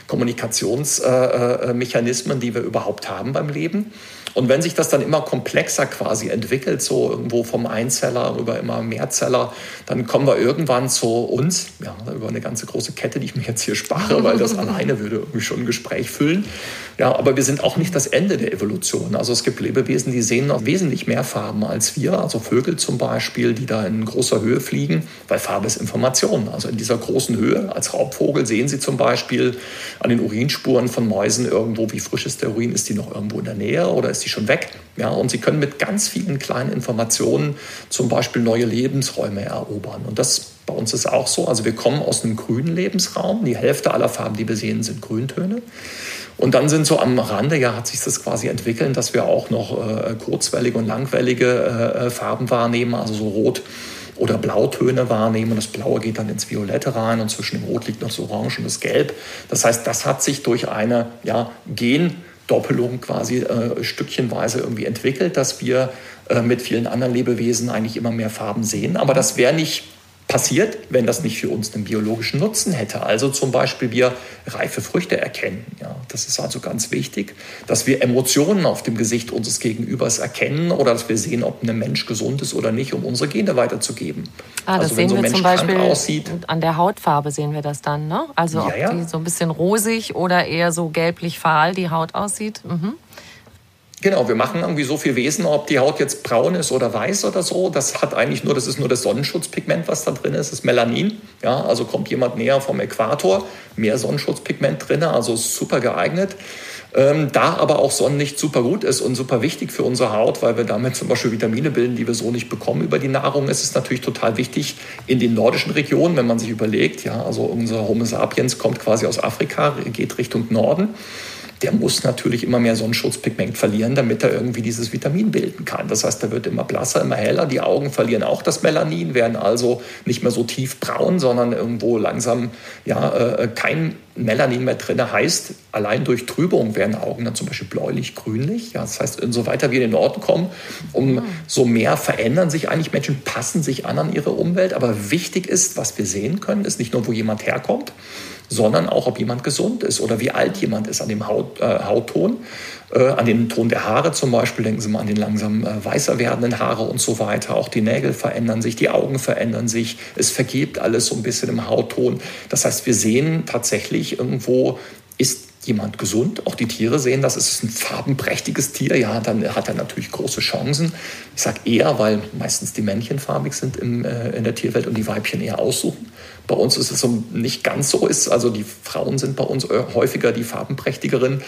Kommunikationsmechanismen, die wir überhaupt haben beim Leben. Und wenn sich das dann immer komplexer quasi entwickelt, so irgendwo vom Einzeller über immer Mehrzeller, dann kommen wir irgendwann zu uns, ja, über eine ganze große Kette, die ich mir jetzt hier spare, weil das <laughs> alleine würde irgendwie schon ein Gespräch füllen. Ja, aber wir sind auch nicht das Ende der Evolution. Also es gibt Lebewesen, die sehen noch wesentlich mehr Farben als wir, also Vögel zum Beispiel, die da in großer Höhe fliegen, weil Farbe ist Information. Also in dieser großen Höhe als Raubvogel sehen sie zum Beispiel an den Urinspuren von Mäusen irgendwo, wie frisch ist der Urin, ist die noch irgendwo in der Nähe oder ist die schon weg? Ja, und sie können mit ganz vielen kleinen Informationen zum Beispiel neue Lebensräume erobern. Und das bei uns ist auch so. Also wir kommen aus einem grünen Lebensraum. Die Hälfte aller Farben, die wir sehen, sind Grüntöne. Und dann sind so am Rande, ja, hat sich das quasi entwickelt, dass wir auch noch äh, kurzwellige und langwellige äh, Farben wahrnehmen, also so rot oder Blautöne wahrnehmen. Das Blaue geht dann ins Violette rein und zwischen dem Rot liegt noch das Orange und das Gelb. Das heißt, das hat sich durch eine ja, Gendoppelung quasi äh, stückchenweise irgendwie entwickelt, dass wir äh, mit vielen anderen Lebewesen eigentlich immer mehr Farben sehen. Aber das wäre nicht passiert, wenn das nicht für uns einen biologischen Nutzen hätte. Also zum Beispiel wir reife Früchte erkennen. Ja, das ist also ganz wichtig, dass wir Emotionen auf dem Gesicht unseres Gegenübers erkennen oder dass wir sehen, ob ein Mensch gesund ist oder nicht, um unsere Gene weiterzugeben. Ah, das also wenn so ein Mensch zum Beispiel aussieht, an der Hautfarbe sehen wir das dann, ne? Also ja, ob ja. die so ein bisschen rosig oder eher so gelblich fahl die Haut aussieht. Mhm. Genau, wir machen irgendwie so viel Wesen, ob die Haut jetzt braun ist oder weiß oder so. Das hat eigentlich nur, das ist nur das Sonnenschutzpigment, was da drin ist, das Melanin. Ja, also kommt jemand näher vom Äquator, mehr Sonnenschutzpigment drin, also super geeignet. Ähm, da aber auch Sonnenlicht super gut ist und super wichtig für unsere Haut, weil wir damit zum Beispiel Vitamine bilden, die wir so nicht bekommen über die Nahrung, ist es natürlich total wichtig in den nordischen Regionen, wenn man sich überlegt, ja, also unser Homo sapiens kommt quasi aus Afrika, geht Richtung Norden der muss natürlich immer mehr Sonnenschutzpigment verlieren, damit er irgendwie dieses Vitamin bilden kann. Das heißt, er wird immer blasser, immer heller. Die Augen verlieren auch das Melanin, werden also nicht mehr so tief braun, sondern irgendwo langsam ja, äh, kein Melanin mehr drin. Heißt, allein durch Trübung werden Augen dann zum Beispiel bläulich-grünlich. Ja, das heißt, umso weiter wir in den Norden kommen, umso mehr verändern sich eigentlich Menschen, passen sich an an ihre Umwelt. Aber wichtig ist, was wir sehen können, ist nicht nur, wo jemand herkommt, sondern auch, ob jemand gesund ist oder wie alt jemand ist an dem Haut, äh, Hautton, äh, an den Ton der Haare zum Beispiel. Denken Sie mal an den langsam äh, weißer werdenden Haare und so weiter. Auch die Nägel verändern sich, die Augen verändern sich. Es vergeht alles so ein bisschen im Hautton. Das heißt, wir sehen tatsächlich irgendwo, ist jemand gesund. Auch die Tiere sehen das, es ist ein farbenprächtiges Tier. Ja, dann hat er natürlich große Chancen. Ich sage eher, weil meistens die Männchen farbig sind im, äh, in der Tierwelt und die Weibchen eher aussuchen. Bei uns ist es so nicht ganz so ist. Also die Frauen sind bei uns äh, häufiger die farbenprächtigeren.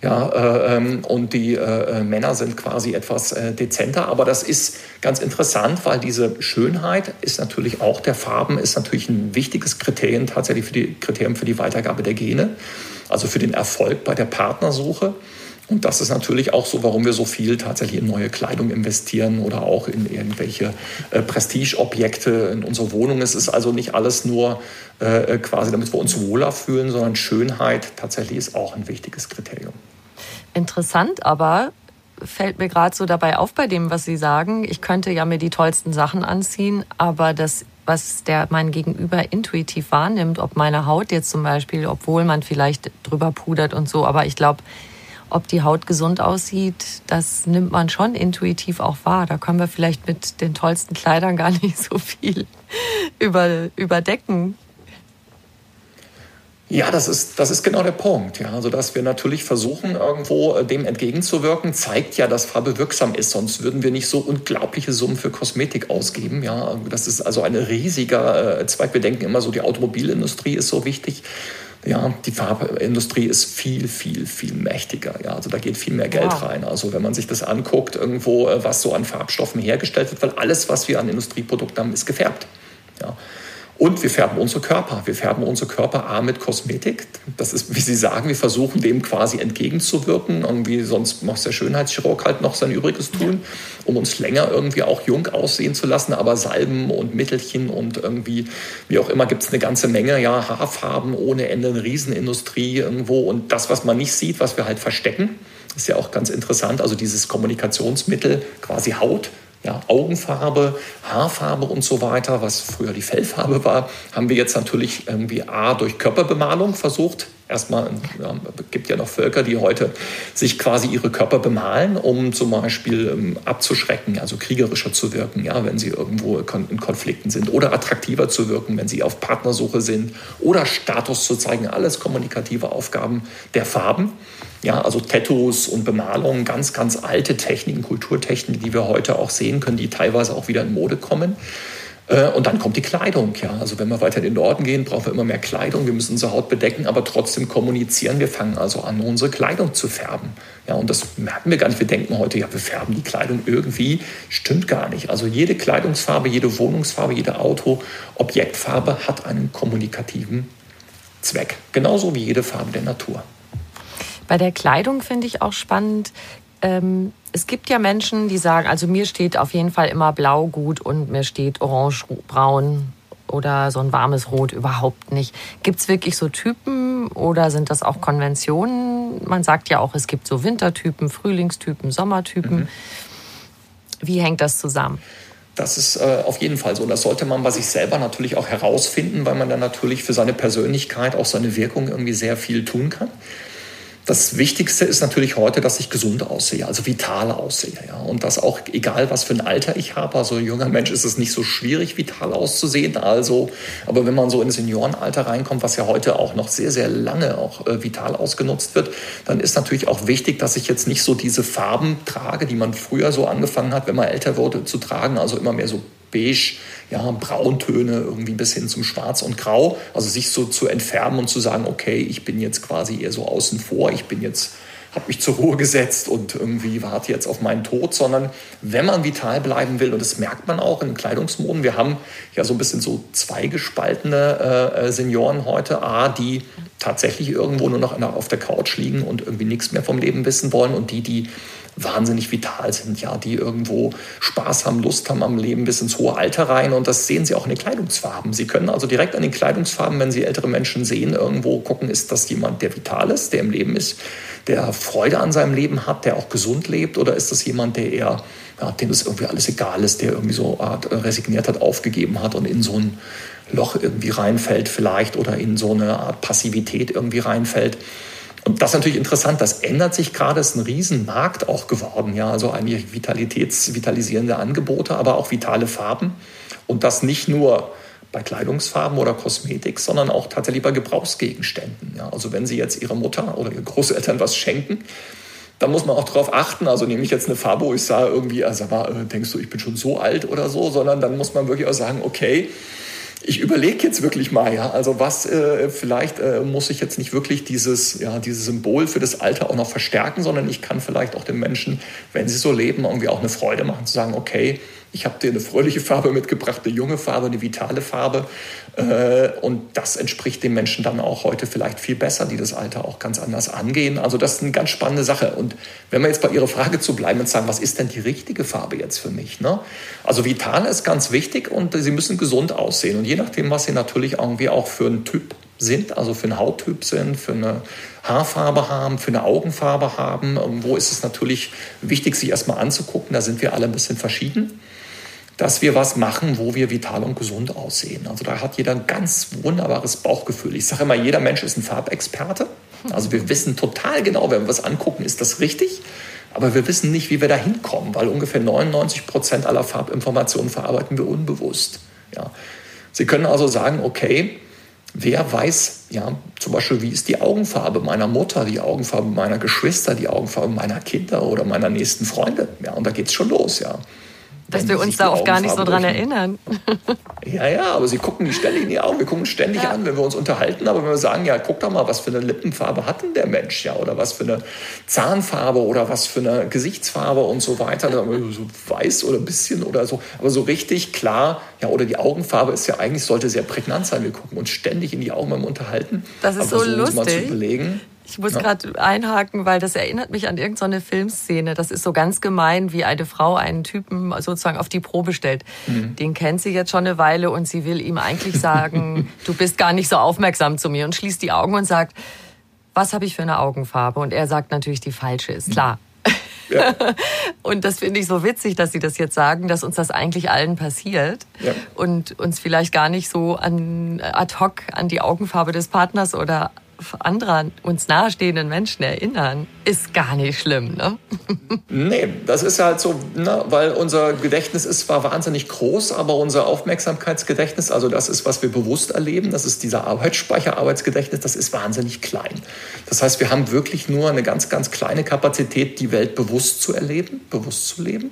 Ja, äh, ähm, und die äh, äh, Männer sind quasi etwas äh, dezenter. Aber das ist ganz interessant, weil diese Schönheit ist natürlich auch der Farben, ist natürlich ein wichtiges Kriterium tatsächlich für die Kriterium für die Weitergabe der Gene also für den Erfolg bei der Partnersuche. Und das ist natürlich auch so, warum wir so viel tatsächlich in neue Kleidung investieren oder auch in irgendwelche äh, Prestigeobjekte in unserer Wohnung. Es ist also nicht alles nur äh, quasi, damit wir uns wohler fühlen, sondern Schönheit tatsächlich ist auch ein wichtiges Kriterium. Interessant, aber fällt mir gerade so dabei auf bei dem, was Sie sagen. Ich könnte ja mir die tollsten Sachen anziehen, aber das was der mein Gegenüber intuitiv wahrnimmt, ob meine Haut jetzt zum Beispiel, obwohl man vielleicht drüber pudert und so, aber ich glaube, ob die Haut gesund aussieht, das nimmt man schon intuitiv auch wahr. Da können wir vielleicht mit den tollsten Kleidern gar nicht so viel <laughs> über, überdecken. Ja, das ist, das ist genau der Punkt. Ja, also, dass wir natürlich versuchen, irgendwo äh, dem entgegenzuwirken, zeigt ja, dass Farbe wirksam ist. Sonst würden wir nicht so unglaubliche Summen für Kosmetik ausgeben. Ja, das ist also ein riesiger äh, Zweig. Wir denken immer so, die Automobilindustrie ist so wichtig. Ja, die Farbindustrie ist viel, viel, viel mächtiger. Ja, also da geht viel mehr Geld wow. rein. Also wenn man sich das anguckt, irgendwo, äh, was so an Farbstoffen hergestellt wird, weil alles, was wir an Industrieprodukten haben, ist gefärbt. Ja. Und wir färben unsere Körper. Wir färben unsere Körper A mit Kosmetik. Das ist, wie Sie sagen, wir versuchen dem quasi entgegenzuwirken. Irgendwie sonst muss der Schönheitschirurg halt noch sein Übriges tun, um uns länger irgendwie auch jung aussehen zu lassen. Aber Salben und Mittelchen und irgendwie, wie auch immer, gibt es eine ganze Menge. Ja, Haarfarben ohne Ende, eine Riesenindustrie irgendwo. Und das, was man nicht sieht, was wir halt verstecken, ist ja auch ganz interessant. Also dieses Kommunikationsmittel, quasi Haut, ja, Augenfarbe, Haarfarbe und so weiter, was früher die Fellfarbe war, haben wir jetzt natürlich irgendwie A durch Körperbemalung versucht. Erstmal ja, gibt ja noch Völker, die heute sich quasi ihre Körper bemalen, um zum Beispiel ähm, abzuschrecken, also kriegerischer zu wirken, ja, wenn sie irgendwo in Konflikten sind oder attraktiver zu wirken, wenn sie auf Partnersuche sind oder Status zu zeigen. Alles kommunikative Aufgaben der Farben. Ja, also Tattoos und Bemalungen, ganz, ganz alte Techniken, Kulturtechniken, die wir heute auch sehen können, die teilweise auch wieder in Mode kommen. Äh, und dann kommt die Kleidung. Ja. Also wenn wir weiter in den Norden gehen, brauchen wir immer mehr Kleidung. Wir müssen unsere Haut bedecken, aber trotzdem kommunizieren. Wir fangen also an, unsere Kleidung zu färben. Ja, und das merken wir gar nicht. Wir denken heute, ja, wir färben die Kleidung irgendwie. Stimmt gar nicht. Also jede Kleidungsfarbe, jede Wohnungsfarbe, jede Auto, Objektfarbe hat einen kommunikativen Zweck. Genauso wie jede Farbe der Natur. Bei der Kleidung finde ich auch spannend. Ähm, es gibt ja Menschen, die sagen, also mir steht auf jeden Fall immer blau gut und mir steht orange, braun oder so ein warmes Rot überhaupt nicht. Gibt es wirklich so Typen oder sind das auch Konventionen? Man sagt ja auch, es gibt so Wintertypen, Frühlingstypen, Sommertypen. Mhm. Wie hängt das zusammen? Das ist äh, auf jeden Fall so. Das sollte man bei sich selber natürlich auch herausfinden, weil man dann natürlich für seine Persönlichkeit auch seine Wirkung irgendwie sehr viel tun kann. Das Wichtigste ist natürlich heute, dass ich gesund aussehe, also vital aussehe. Ja. Und das auch, egal was für ein Alter ich habe, also ein junger Mensch ist es nicht so schwierig, vital auszusehen. Also, aber wenn man so ins Seniorenalter reinkommt, was ja heute auch noch sehr, sehr lange auch äh, vital ausgenutzt wird, dann ist natürlich auch wichtig, dass ich jetzt nicht so diese Farben trage, die man früher so angefangen hat, wenn man älter wurde, zu tragen. Also immer mehr so beige, ja, Brauntöne irgendwie bis hin zum Schwarz und Grau. Also sich so zu entfärben und zu sagen, okay, ich bin jetzt quasi eher so außen vor, ich bin jetzt habe mich zur Ruhe gesetzt und irgendwie warte jetzt auf meinen Tod, sondern wenn man vital bleiben will, und das merkt man auch in Kleidungsmoden, wir haben ja so ein bisschen so zweigespaltene äh, Senioren heute, A, die tatsächlich irgendwo nur noch auf der Couch liegen und irgendwie nichts mehr vom Leben wissen wollen und die, die wahnsinnig vital sind, ja, die irgendwo Spaß haben, Lust haben am Leben bis ins hohe Alter rein. Und das sehen Sie auch in den Kleidungsfarben. Sie können also direkt an den Kleidungsfarben, wenn Sie ältere Menschen sehen, irgendwo gucken, ist das jemand, der vital ist, der im Leben ist, der Freude an seinem Leben hat, der auch gesund lebt, oder ist das jemand, der eher, ja, dem das irgendwie alles egal ist, der irgendwie so Art resigniert hat, aufgegeben hat und in so ein Loch irgendwie reinfällt vielleicht oder in so eine Art Passivität irgendwie reinfällt. Und das ist natürlich interessant, das ändert sich gerade, es ist ein Riesenmarkt auch geworden, ja, also eigentlich vitalitäts, vitalisierende Angebote, aber auch vitale Farben. Und das nicht nur bei Kleidungsfarben oder Kosmetik, sondern auch tatsächlich bei Gebrauchsgegenständen. Ja, also wenn Sie jetzt Ihrer Mutter oder Ihren Großeltern was schenken, dann muss man auch darauf achten, also nehme ich jetzt eine Farbe, wo ich sage irgendwie, also mal, äh, denkst du, ich bin schon so alt oder so, sondern dann muss man wirklich auch sagen, okay, ich überlege jetzt wirklich mal, ja, also was äh, vielleicht äh, muss ich jetzt nicht wirklich dieses, ja, dieses Symbol für das Alter auch noch verstärken, sondern ich kann vielleicht auch den Menschen, wenn sie so leben, irgendwie auch eine Freude machen, zu sagen, okay, ich habe dir eine fröhliche Farbe mitgebracht, eine junge Farbe, eine vitale Farbe. Äh, und das entspricht den Menschen dann auch heute vielleicht viel besser, die das Alter auch ganz anders angehen. Also das ist eine ganz spannende Sache. Und wenn wir jetzt bei Ihrer Frage zu bleiben und sagen, was ist denn die richtige Farbe jetzt für mich? Ne? Also vital ist ganz wichtig und Sie müssen gesund aussehen. Und je nachdem, was Sie natürlich irgendwie auch für einen Typ sind, also für einen Hauttyp sind, für eine Haarfarbe haben, für eine Augenfarbe haben. Wo ist es natürlich wichtig, sich erstmal anzugucken. Da sind wir alle ein bisschen verschieden dass wir was machen, wo wir vital und gesund aussehen. Also da hat jeder ein ganz wunderbares Bauchgefühl. Ich sage immer, jeder Mensch ist ein Farbexperte. Also wir wissen total genau, wenn wir was angucken, ist das richtig. Aber wir wissen nicht, wie wir da hinkommen, weil ungefähr 99 Prozent aller Farbinformationen verarbeiten wir unbewusst. Ja. Sie können also sagen, okay, wer weiß, ja, zum Beispiel, wie ist die Augenfarbe meiner Mutter, die Augenfarbe meiner Geschwister, die Augenfarbe meiner Kinder oder meiner nächsten Freunde. Ja, und da geht es schon los, ja. Dass wir uns da auch gar nicht so dran erinnern. <laughs> Ja, ja, aber sie gucken die ständig in die Augen. Wir gucken ständig ja. an, wenn wir uns unterhalten. Aber wenn wir sagen, ja, guck doch mal, was für eine Lippenfarbe hat denn der Mensch, ja, oder was für eine Zahnfarbe oder was für eine Gesichtsfarbe und so weiter. so weiß oder ein bisschen oder so. Aber so richtig klar, ja, oder die Augenfarbe ist ja eigentlich, sollte sehr prägnant sein. Wir gucken uns ständig in die Augen beim Unterhalten. Das ist aber so lustig. Mal zu überlegen. Ich muss ja. gerade einhaken, weil das erinnert mich an irgendeine Filmszene. Das ist so ganz gemein, wie eine Frau einen Typen sozusagen auf die Probe stellt. Mhm. Den kennt sie jetzt schon eine Weile und sie will ihm eigentlich sagen, <laughs> du bist gar nicht so aufmerksam zu mir und schließt die Augen und sagt, was habe ich für eine Augenfarbe? Und er sagt natürlich, die falsche ist klar. Ja. <laughs> und das finde ich so witzig, dass Sie das jetzt sagen, dass uns das eigentlich allen passiert ja. und uns vielleicht gar nicht so an ad hoc an die Augenfarbe des Partners oder anderer uns nahestehenden Menschen erinnern, ist gar nicht schlimm, ne? <laughs> nee, das ist halt so, ne, weil unser Gedächtnis ist zwar wahnsinnig groß, aber unser Aufmerksamkeitsgedächtnis, also das ist, was wir bewusst erleben, das ist dieser Arbeitsspeicher, Arbeitsgedächtnis, das ist wahnsinnig klein. Das heißt, wir haben wirklich nur eine ganz, ganz kleine Kapazität, die Welt bewusst zu erleben, bewusst zu leben.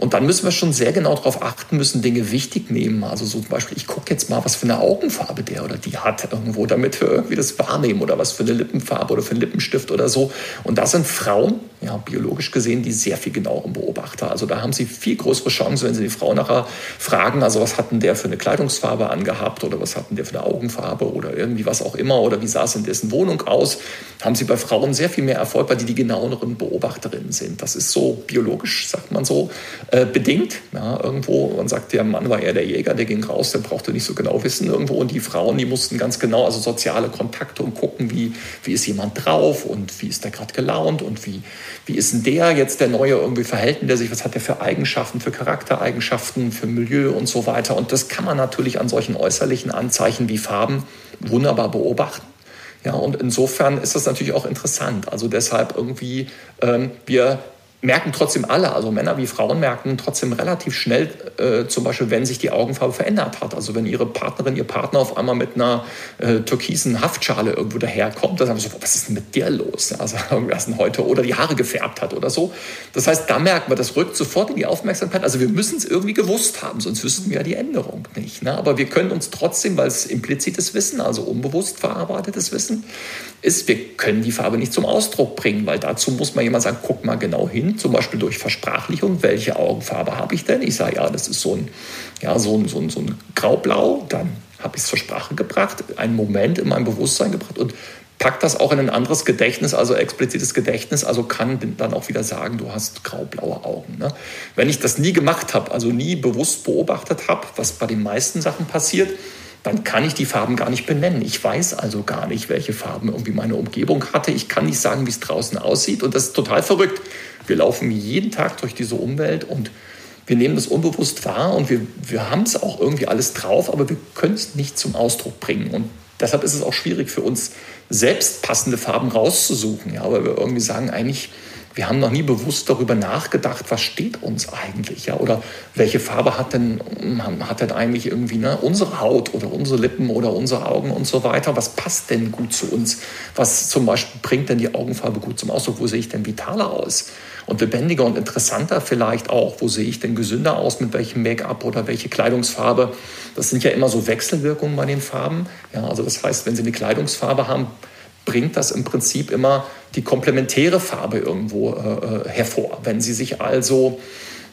Und dann müssen wir schon sehr genau darauf achten, müssen Dinge wichtig nehmen. Also so zum Beispiel, ich gucke jetzt mal, was für eine Augenfarbe der oder die hat irgendwo, damit wir irgendwie das wahrnehmen oder was für eine Lippenfarbe oder für einen Lippenstift oder so. Und da sind Frauen, ja, biologisch gesehen, die sehr viel genaueren Beobachter. Also da haben sie viel größere Chancen, wenn sie die Frau nachher fragen, also was hatten der für eine Kleidungsfarbe angehabt oder was hatten der für eine Augenfarbe oder irgendwie was auch immer oder wie sah es in dessen Wohnung aus, haben sie bei Frauen sehr viel mehr Erfolg, weil die die genaueren Beobachterinnen sind. Das ist so biologisch, sagt man so, äh, bedingt. Ja, irgendwo, man sagt, der Mann war eher der Jäger, der ging raus, der brauchte nicht so genau wissen irgendwo. Und die Frauen, die mussten ganz genau, also soziale Kontakte und gucken, wie, wie ist jemand drauf und wie ist der gerade gelaunt und wie, wie ist denn der jetzt der neue irgendwie verhältn der sich, was hat der für Eigenschaften, für Charaktereigenschaften, für Milieu und so weiter. Und das kann man natürlich an solchen äußerlichen Anzeichen wie Farben wunderbar beobachten. Ja, und insofern ist das natürlich auch interessant. Also deshalb irgendwie, ähm, wir merken trotzdem alle, also Männer wie Frauen merken trotzdem relativ schnell, äh, zum Beispiel, wenn sich die Augenfarbe verändert hat. Also wenn ihre Partnerin, ihr Partner auf einmal mit einer äh, türkisen Haftschale irgendwo daherkommt, dann sagen wir so, was ist denn mit dir los? Also <laughs> irgendwas denn heute oder die Haare gefärbt hat oder so. Das heißt, da merken wir, das rückt sofort in die Aufmerksamkeit. Also wir müssen es irgendwie gewusst haben, sonst wüssten wir ja die Änderung nicht. Ne? Aber wir können uns trotzdem, weil es implizites Wissen, also unbewusst verarbeitetes Wissen ist, wir können die Farbe nicht zum Ausdruck bringen, weil dazu muss man jemand sagen, guck mal genau hin zum Beispiel durch Versprachlichung, welche Augenfarbe habe ich denn? Ich sage, ja, das ist so ein, ja, so ein, so ein, so ein Graublau, dann habe ich es zur Sprache gebracht, einen Moment in meinem Bewusstsein gebracht und packt das auch in ein anderes Gedächtnis, also explizites Gedächtnis, also kann dann auch wieder sagen, du hast graublaue Augen. Ne? Wenn ich das nie gemacht habe, also nie bewusst beobachtet habe, was bei den meisten Sachen passiert, dann kann ich die Farben gar nicht benennen. Ich weiß also gar nicht, welche Farben irgendwie meine Umgebung hatte. Ich kann nicht sagen, wie es draußen aussieht. Und das ist total verrückt. Wir laufen jeden Tag durch diese Umwelt und wir nehmen das unbewusst wahr und wir, wir haben es auch irgendwie alles drauf, aber wir können es nicht zum Ausdruck bringen. Und deshalb ist es auch schwierig für uns, selbst passende Farben rauszusuchen. Ja, weil wir irgendwie sagen, eigentlich wir haben noch nie bewusst darüber nachgedacht, was steht uns eigentlich, ja, oder welche Farbe hat denn, hat denn eigentlich irgendwie ne, unsere Haut oder unsere Lippen oder unsere Augen und so weiter, was passt denn gut zu uns, was zum Beispiel bringt denn die Augenfarbe gut zum Ausdruck, wo sehe ich denn vitaler aus? Und lebendiger und interessanter vielleicht auch, wo sehe ich denn gesünder aus, mit welchem Make-up oder welche Kleidungsfarbe, das sind ja immer so Wechselwirkungen bei den Farben, ja, also das heißt, wenn Sie eine Kleidungsfarbe haben, bringt das im Prinzip immer die komplementäre Farbe irgendwo äh, äh, hervor. Wenn Sie sich also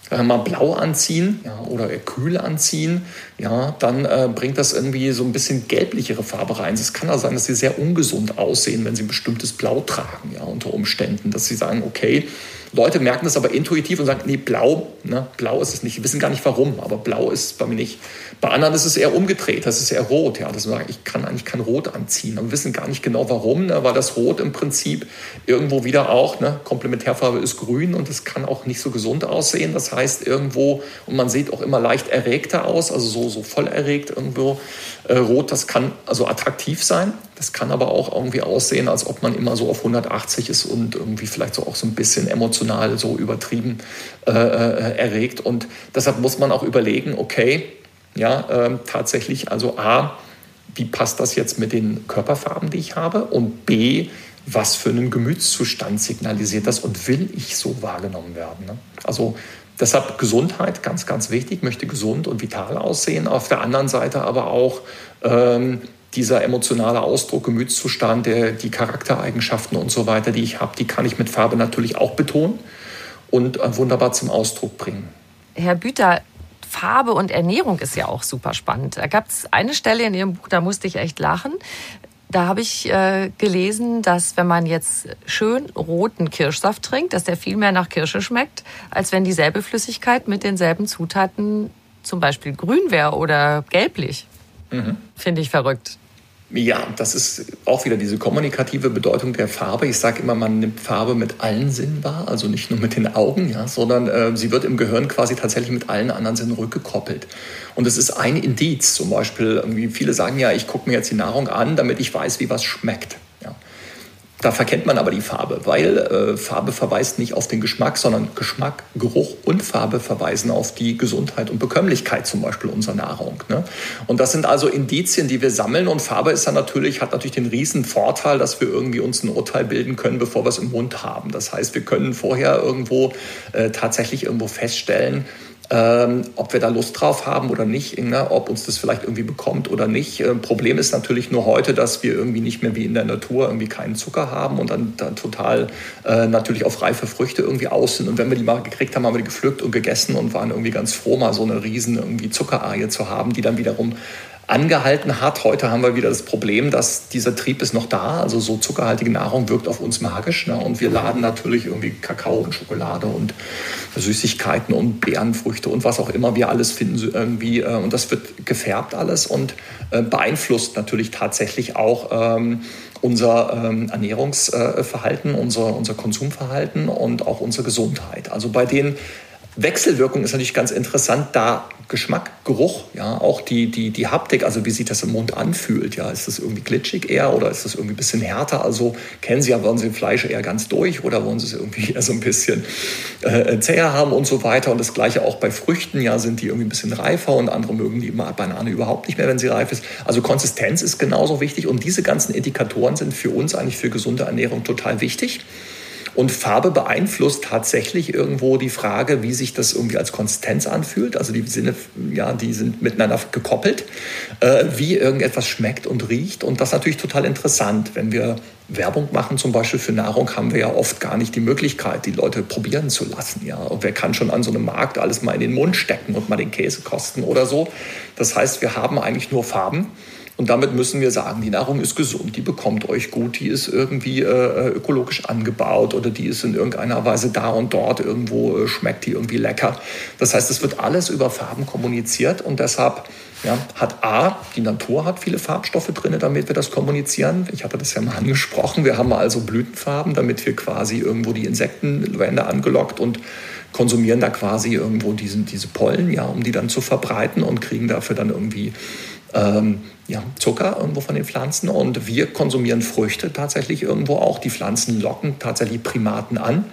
äh, mal blau anziehen ja, oder kühl anziehen, ja, dann äh, bringt das irgendwie so ein bisschen gelblichere Farbe rein. Es kann auch sein, dass sie sehr ungesund aussehen, wenn sie ein bestimmtes Blau tragen, ja, unter Umständen. Dass sie sagen, okay, Leute merken das aber intuitiv und sagen, nee, blau, ne, blau ist es nicht. Die wissen gar nicht warum, aber blau ist bei mir nicht. Bei anderen ist es eher umgedreht, das ist eher rot. Ja, das sagen, ich kann eigentlich kein Rot anziehen. Wir wissen gar nicht genau warum, ne, weil das Rot im Prinzip irgendwo wieder auch, ne, Komplementärfarbe ist grün und es kann auch nicht so gesund aussehen. Das heißt irgendwo, und man sieht auch immer leicht erregter aus, also so, so voll erregt irgendwo. Äh, rot, das kann also attraktiv sein. Das kann aber auch irgendwie aussehen, als ob man immer so auf 180 ist und irgendwie vielleicht so auch so ein bisschen emotional so übertrieben äh, äh, erregt. Und deshalb muss man auch überlegen, okay, ja, äh, tatsächlich, also A, wie passt das jetzt mit den Körperfarben, die ich habe? Und B, was für einen Gemütszustand signalisiert das und will ich so wahrgenommen werden? Ne? Also deshalb Gesundheit, ganz, ganz wichtig, möchte gesund und vital aussehen. Auf der anderen Seite aber auch ähm, dieser emotionale Ausdruck, Gemütszustand, der, die Charaktereigenschaften und so weiter, die ich habe, die kann ich mit Farbe natürlich auch betonen und äh, wunderbar zum Ausdruck bringen. Herr Büter, Farbe und Ernährung ist ja auch super spannend. Da gab es eine Stelle in Ihrem Buch, da musste ich echt lachen. Da habe ich äh, gelesen, dass wenn man jetzt schön roten Kirschsaft trinkt, dass der viel mehr nach Kirsche schmeckt, als wenn dieselbe Flüssigkeit mit denselben Zutaten zum Beispiel grün wäre oder gelblich. Mhm. Finde ich verrückt. Ja, das ist auch wieder diese kommunikative Bedeutung der Farbe. Ich sage immer, man nimmt Farbe mit allen Sinnen wahr, also nicht nur mit den Augen, ja, sondern äh, sie wird im Gehirn quasi tatsächlich mit allen anderen Sinnen rückgekoppelt. Und es ist ein Indiz, zum Beispiel, irgendwie viele sagen ja, ich gucke mir jetzt die Nahrung an, damit ich weiß, wie was schmeckt. Da verkennt man aber die Farbe, weil äh, Farbe verweist nicht auf den Geschmack, sondern Geschmack, Geruch und Farbe verweisen auf die Gesundheit und Bekömmlichkeit zum Beispiel unserer Nahrung. Ne? Und das sind also Indizien, die wir sammeln. Und Farbe ist dann natürlich, hat natürlich den riesen Vorteil, dass wir irgendwie uns ein Urteil bilden können, bevor wir es im Mund haben. Das heißt, wir können vorher irgendwo äh, tatsächlich irgendwo feststellen, ähm, ob wir da Lust drauf haben oder nicht, ne? ob uns das vielleicht irgendwie bekommt oder nicht. Äh, Problem ist natürlich nur heute, dass wir irgendwie nicht mehr wie in der Natur irgendwie keinen Zucker haben und dann, dann total äh, natürlich auf reife Früchte irgendwie aus sind. Und wenn wir die mal gekriegt haben, haben wir die gepflückt und gegessen und waren irgendwie ganz froh, mal so eine riesen irgendwie Zuckerarie zu haben, die dann wiederum angehalten hat. Heute haben wir wieder das Problem, dass dieser Trieb ist noch da. Also so zuckerhaltige Nahrung wirkt auf uns magisch. Ne? Und wir laden natürlich irgendwie Kakao und Schokolade und Süßigkeiten und Beerenfrüchte und was auch immer wir alles finden irgendwie. Äh, und das wird gefärbt alles und äh, beeinflusst natürlich tatsächlich auch ähm, unser ähm, Ernährungsverhalten, unser, unser Konsumverhalten und auch unsere Gesundheit. Also bei den Wechselwirkung ist natürlich ganz interessant, da Geschmack, Geruch, ja, auch die, die, die Haptik, also wie sich das im Mund anfühlt, ja, ist das irgendwie glitschig eher oder ist das irgendwie ein bisschen härter? Also kennen Sie ja, wollen Sie Fleisch eher ganz durch oder wollen Sie es irgendwie <laughs> eher so ein bisschen äh, zäher haben und so weiter und das gleiche auch bei Früchten, ja, sind die irgendwie ein bisschen reifer und andere mögen die Banane überhaupt nicht mehr, wenn sie reif ist. Also Konsistenz ist genauso wichtig und diese ganzen Indikatoren sind für uns eigentlich für gesunde Ernährung total wichtig. Und Farbe beeinflusst tatsächlich irgendwo die Frage, wie sich das irgendwie als Konsistenz anfühlt. Also die Sinne, ja, die sind miteinander gekoppelt, äh, wie irgendetwas schmeckt und riecht. Und das ist natürlich total interessant. Wenn wir Werbung machen, zum Beispiel für Nahrung, haben wir ja oft gar nicht die Möglichkeit, die Leute probieren zu lassen. Ja, und wer kann schon an so einem Markt alles mal in den Mund stecken und mal den Käse kosten oder so? Das heißt, wir haben eigentlich nur Farben. Und damit müssen wir sagen, die Nahrung ist gesund, die bekommt euch gut, die ist irgendwie äh, ökologisch angebaut oder die ist in irgendeiner Weise da und dort irgendwo, äh, schmeckt die irgendwie lecker. Das heißt, es wird alles über Farben kommuniziert und deshalb ja, hat A, die Natur hat viele Farbstoffe drin, damit wir das kommunizieren. Ich hatte das ja mal <laughs> angesprochen. Wir haben also Blütenfarben, damit wir quasi irgendwo die Insektenwände angelockt und konsumieren da quasi irgendwo diesen, diese Pollen, ja, um die dann zu verbreiten und kriegen dafür dann irgendwie ähm, ja, Zucker irgendwo von den Pflanzen und wir konsumieren Früchte tatsächlich irgendwo auch. Die Pflanzen locken tatsächlich Primaten an.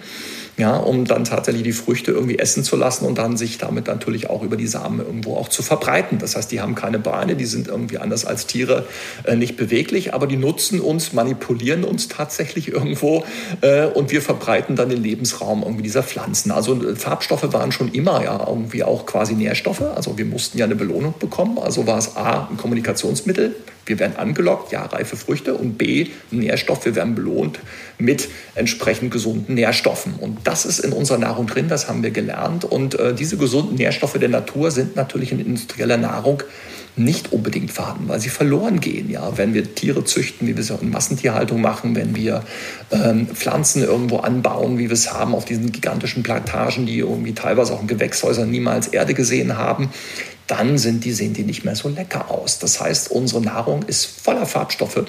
Ja, um dann tatsächlich die Früchte irgendwie essen zu lassen und dann sich damit natürlich auch über die Samen irgendwo auch zu verbreiten. Das heißt, die haben keine Beine, die sind irgendwie anders als Tiere äh, nicht beweglich, aber die nutzen uns, manipulieren uns tatsächlich irgendwo äh, und wir verbreiten dann den Lebensraum irgendwie dieser Pflanzen. Also äh, Farbstoffe waren schon immer ja irgendwie auch quasi Nährstoffe. Also wir mussten ja eine Belohnung bekommen. Also war es A, ein Kommunikationsmittel. Wir werden angelockt, ja, reife Früchte und B, Nährstoff, wir werden belohnt mit entsprechend gesunden Nährstoffen. Und das ist in unserer Nahrung drin, das haben wir gelernt. Und äh, diese gesunden Nährstoffe der Natur sind natürlich in industrieller Nahrung nicht unbedingt vorhanden, weil sie verloren gehen. Ja, wenn wir Tiere züchten, wie wir es auch in Massentierhaltung machen, wenn wir ähm, Pflanzen irgendwo anbauen, wie wir es haben auf diesen gigantischen Plantagen, die irgendwie teilweise auch in Gewächshäusern niemals Erde gesehen haben, dann sind die, sehen die nicht mehr so lecker aus. Das heißt, unsere Nahrung ist voller Farbstoffe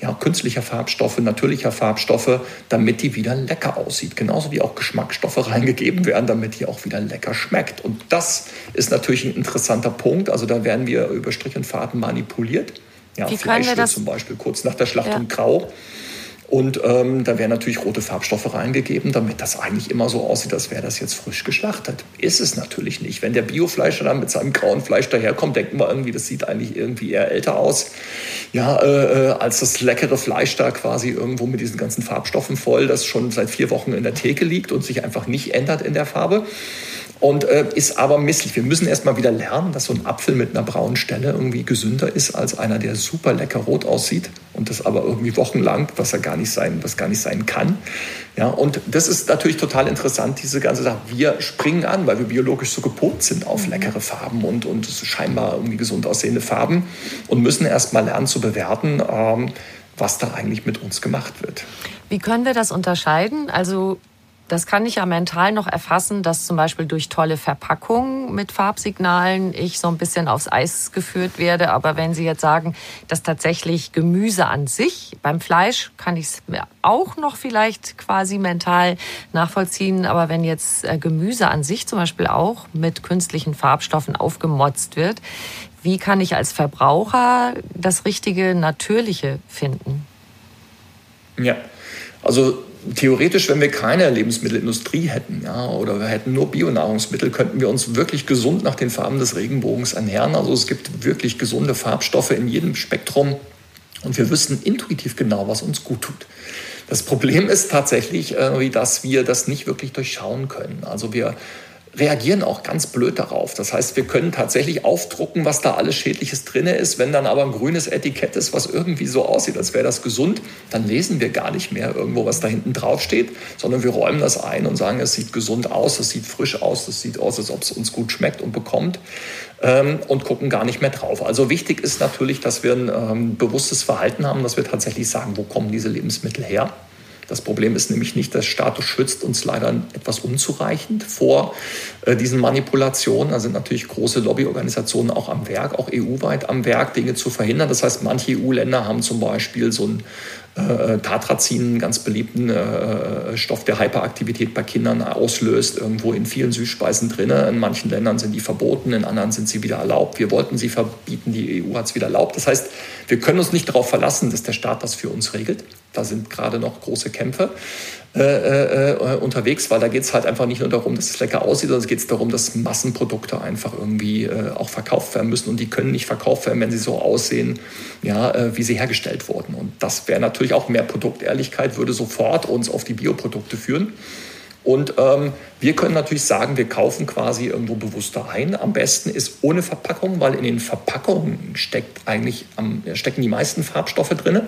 ja, künstlicher Farbstoffe, natürlicher Farbstoffe, damit die wieder lecker aussieht. Genauso wie auch Geschmacksstoffe <laughs> reingegeben werden, damit die auch wieder lecker schmeckt. Und das ist natürlich ein interessanter Punkt. Also da werden wir über Strich und Faden manipuliert. Ja, wie Fleisch wird zum Beispiel kurz nach der Schlachtung ja. grau. Und ähm, da werden natürlich rote Farbstoffe reingegeben, damit das eigentlich immer so aussieht, als wäre das jetzt frisch geschlachtet. Ist es natürlich nicht. Wenn der Biofleischer dann mit seinem grauen Fleisch daherkommt, denken wir irgendwie, das sieht eigentlich irgendwie eher älter aus, ja, äh, äh, als das leckere Fleisch da quasi irgendwo mit diesen ganzen Farbstoffen voll, das schon seit vier Wochen in der Theke liegt und sich einfach nicht ändert in der Farbe und äh, ist aber misslich. Wir müssen erstmal wieder lernen, dass so ein Apfel mit einer braunen Stelle irgendwie gesünder ist als einer, der super lecker rot aussieht und das aber irgendwie wochenlang, was er gar nicht sein, was gar nicht sein kann. Ja, und das ist natürlich total interessant, diese ganze Sache. Wir springen an, weil wir biologisch so gepolt sind auf mhm. leckere Farben und, und scheinbar irgendwie gesund aussehende Farben und müssen erstmal lernen zu bewerten, ähm, was da eigentlich mit uns gemacht wird. Wie können wir das unterscheiden? Also das kann ich ja mental noch erfassen, dass zum Beispiel durch tolle Verpackungen mit Farbsignalen ich so ein bisschen aufs Eis geführt werde. Aber wenn Sie jetzt sagen, dass tatsächlich Gemüse an sich, beim Fleisch kann ich es mir auch noch vielleicht quasi mental nachvollziehen. Aber wenn jetzt äh, Gemüse an sich zum Beispiel auch mit künstlichen Farbstoffen aufgemotzt wird, wie kann ich als Verbraucher das richtige Natürliche finden? Ja, also theoretisch, wenn wir keine Lebensmittelindustrie hätten, ja, oder wir hätten nur Bionahrungsmittel, könnten wir uns wirklich gesund nach den Farben des Regenbogens ernähren. Also es gibt wirklich gesunde Farbstoffe in jedem Spektrum und wir wüssten intuitiv genau, was uns gut tut. Das Problem ist tatsächlich, äh, dass wir das nicht wirklich durchschauen können. Also wir reagieren auch ganz blöd darauf. Das heißt, wir können tatsächlich aufdrucken, was da alles Schädliches drin ist. Wenn dann aber ein grünes Etikett ist, was irgendwie so aussieht, als wäre das gesund, dann lesen wir gar nicht mehr irgendwo, was da hinten drauf steht, sondern wir räumen das ein und sagen, es sieht gesund aus, es sieht frisch aus, es sieht aus, als ob es uns gut schmeckt und bekommt ähm, und gucken gar nicht mehr drauf. Also wichtig ist natürlich, dass wir ein ähm, bewusstes Verhalten haben, dass wir tatsächlich sagen, wo kommen diese Lebensmittel her das Problem ist nämlich nicht, der Status schützt uns leider etwas unzureichend vor äh, diesen Manipulationen. Da sind natürlich große Lobbyorganisationen auch am Werk, auch EU-weit am Werk, Dinge zu verhindern. Das heißt, manche EU-Länder haben zum Beispiel so ein äh, Tatrazin, einen ganz beliebten äh, Stoff, der Hyperaktivität bei Kindern auslöst, irgendwo in vielen Süßspeisen drin. In manchen Ländern sind die verboten, in anderen sind sie wieder erlaubt. Wir wollten sie verbieten, die EU hat es wieder erlaubt. Das heißt, wir können uns nicht darauf verlassen, dass der Staat das für uns regelt. Da sind gerade noch große Kämpfe äh, äh, äh unterwegs, weil da geht es halt einfach nicht nur darum, dass es lecker aussieht, sondern es geht darum, dass Massenprodukte einfach irgendwie äh, auch verkauft werden müssen und die können nicht verkauft werden, wenn sie so aussehen, ja, äh, wie sie hergestellt wurden. Und das wäre natürlich auch mehr Produktehrlichkeit, würde sofort uns auf die Bioprodukte führen. Und ähm, wir können natürlich sagen, wir kaufen quasi irgendwo bewusster ein. Am besten ist ohne Verpackung, weil in den Verpackungen steckt eigentlich, am, stecken die meisten Farbstoffe drin.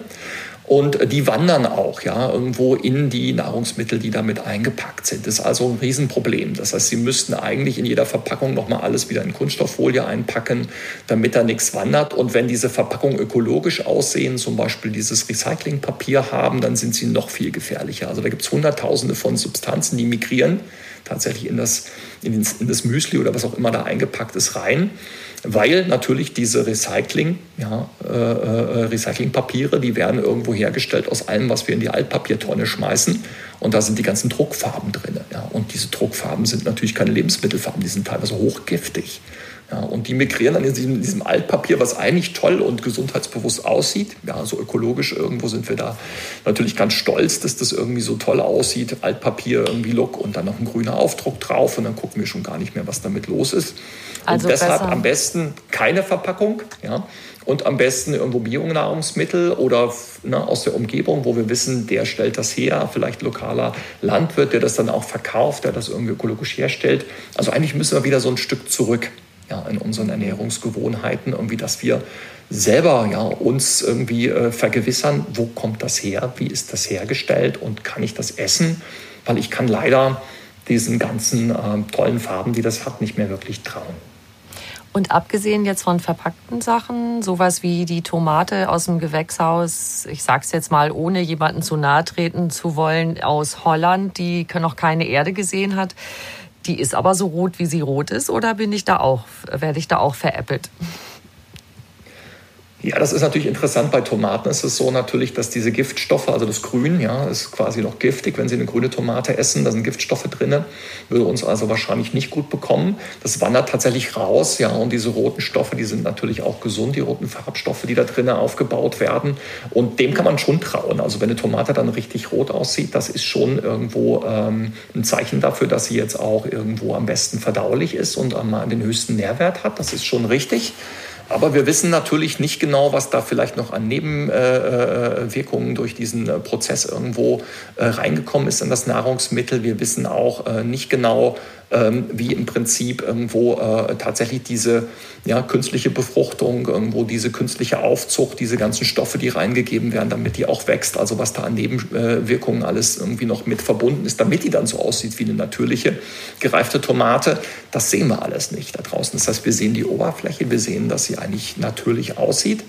Und die wandern auch ja, irgendwo in die Nahrungsmittel, die damit eingepackt sind. Das ist also ein Riesenproblem. Das heißt, Sie müssten eigentlich in jeder Verpackung nochmal alles wieder in Kunststofffolie einpacken, damit da nichts wandert. Und wenn diese Verpackungen ökologisch aussehen, zum Beispiel dieses Recyclingpapier haben, dann sind sie noch viel gefährlicher. Also da gibt es Hunderttausende von Substanzen, die migrieren tatsächlich in das, in, in das Müsli oder was auch immer da eingepackt ist rein weil natürlich diese Recycling, ja, äh, äh, Recyclingpapiere, die werden irgendwo hergestellt aus allem, was wir in die Altpapiertonne schmeißen. Und da sind die ganzen Druckfarben drin. Ja. Und diese Druckfarben sind natürlich keine Lebensmittelfarben, die sind teilweise hochgiftig. Ja, und die migrieren dann in diesem, diesem, Altpapier, was eigentlich toll und gesundheitsbewusst aussieht. Ja, so ökologisch irgendwo sind wir da natürlich ganz stolz, dass das irgendwie so toll aussieht. Altpapier irgendwie Look und dann noch ein grüner Aufdruck drauf und dann gucken wir schon gar nicht mehr, was damit los ist. Also und deshalb besser. am besten keine Verpackung. Ja, und am besten irgendwo Bionahrungsmittel oder ne, aus der Umgebung, wo wir wissen, der stellt das her, vielleicht lokaler Landwirt, der das dann auch verkauft, der das irgendwie ökologisch herstellt. Also eigentlich müssen wir wieder so ein Stück zurück ja, in unseren Ernährungsgewohnheiten, irgendwie, dass wir selber ja, uns irgendwie äh, vergewissern, wo kommt das her, wie ist das hergestellt und kann ich das essen, weil ich kann leider diesen ganzen äh, tollen Farben, die das hat, nicht mehr wirklich trauen. Und abgesehen jetzt von verpackten Sachen, sowas wie die Tomate aus dem Gewächshaus, ich sag's jetzt mal, ohne jemanden zu nahe treten zu wollen, aus Holland, die noch keine Erde gesehen hat, die ist aber so rot, wie sie rot ist, oder bin ich da auch, werde ich da auch veräppelt? Ja, das ist natürlich interessant. Bei Tomaten ist es so natürlich, dass diese Giftstoffe, also das Grün, ja, ist quasi noch giftig. Wenn Sie eine grüne Tomate essen, da sind Giftstoffe drin. Würde uns also wahrscheinlich nicht gut bekommen. Das wandert tatsächlich raus, ja. Und diese roten Stoffe, die sind natürlich auch gesund, die roten Farbstoffe, die da drinnen aufgebaut werden. Und dem kann man schon trauen. Also wenn eine Tomate dann richtig rot aussieht, das ist schon irgendwo ähm, ein Zeichen dafür, dass sie jetzt auch irgendwo am besten verdaulich ist und am, den höchsten Nährwert hat. Das ist schon richtig. Aber wir wissen natürlich nicht genau, was da vielleicht noch an Nebenwirkungen äh, durch diesen äh, Prozess irgendwo äh, reingekommen ist in das Nahrungsmittel. Wir wissen auch nicht genau, ähm, wie im Prinzip irgendwo äh, tatsächlich diese ja, künstliche Befruchtung, irgendwo diese künstliche Aufzucht, diese ganzen Stoffe, die reingegeben werden, damit die auch wächst, also was da an Nebenwirkungen alles irgendwie noch mit verbunden ist, damit die dann so aussieht wie eine natürliche gereifte Tomate, das sehen wir alles nicht da draußen. Das heißt, wir sehen die Oberfläche, wir sehen, dass sie eigentlich natürlich aussieht.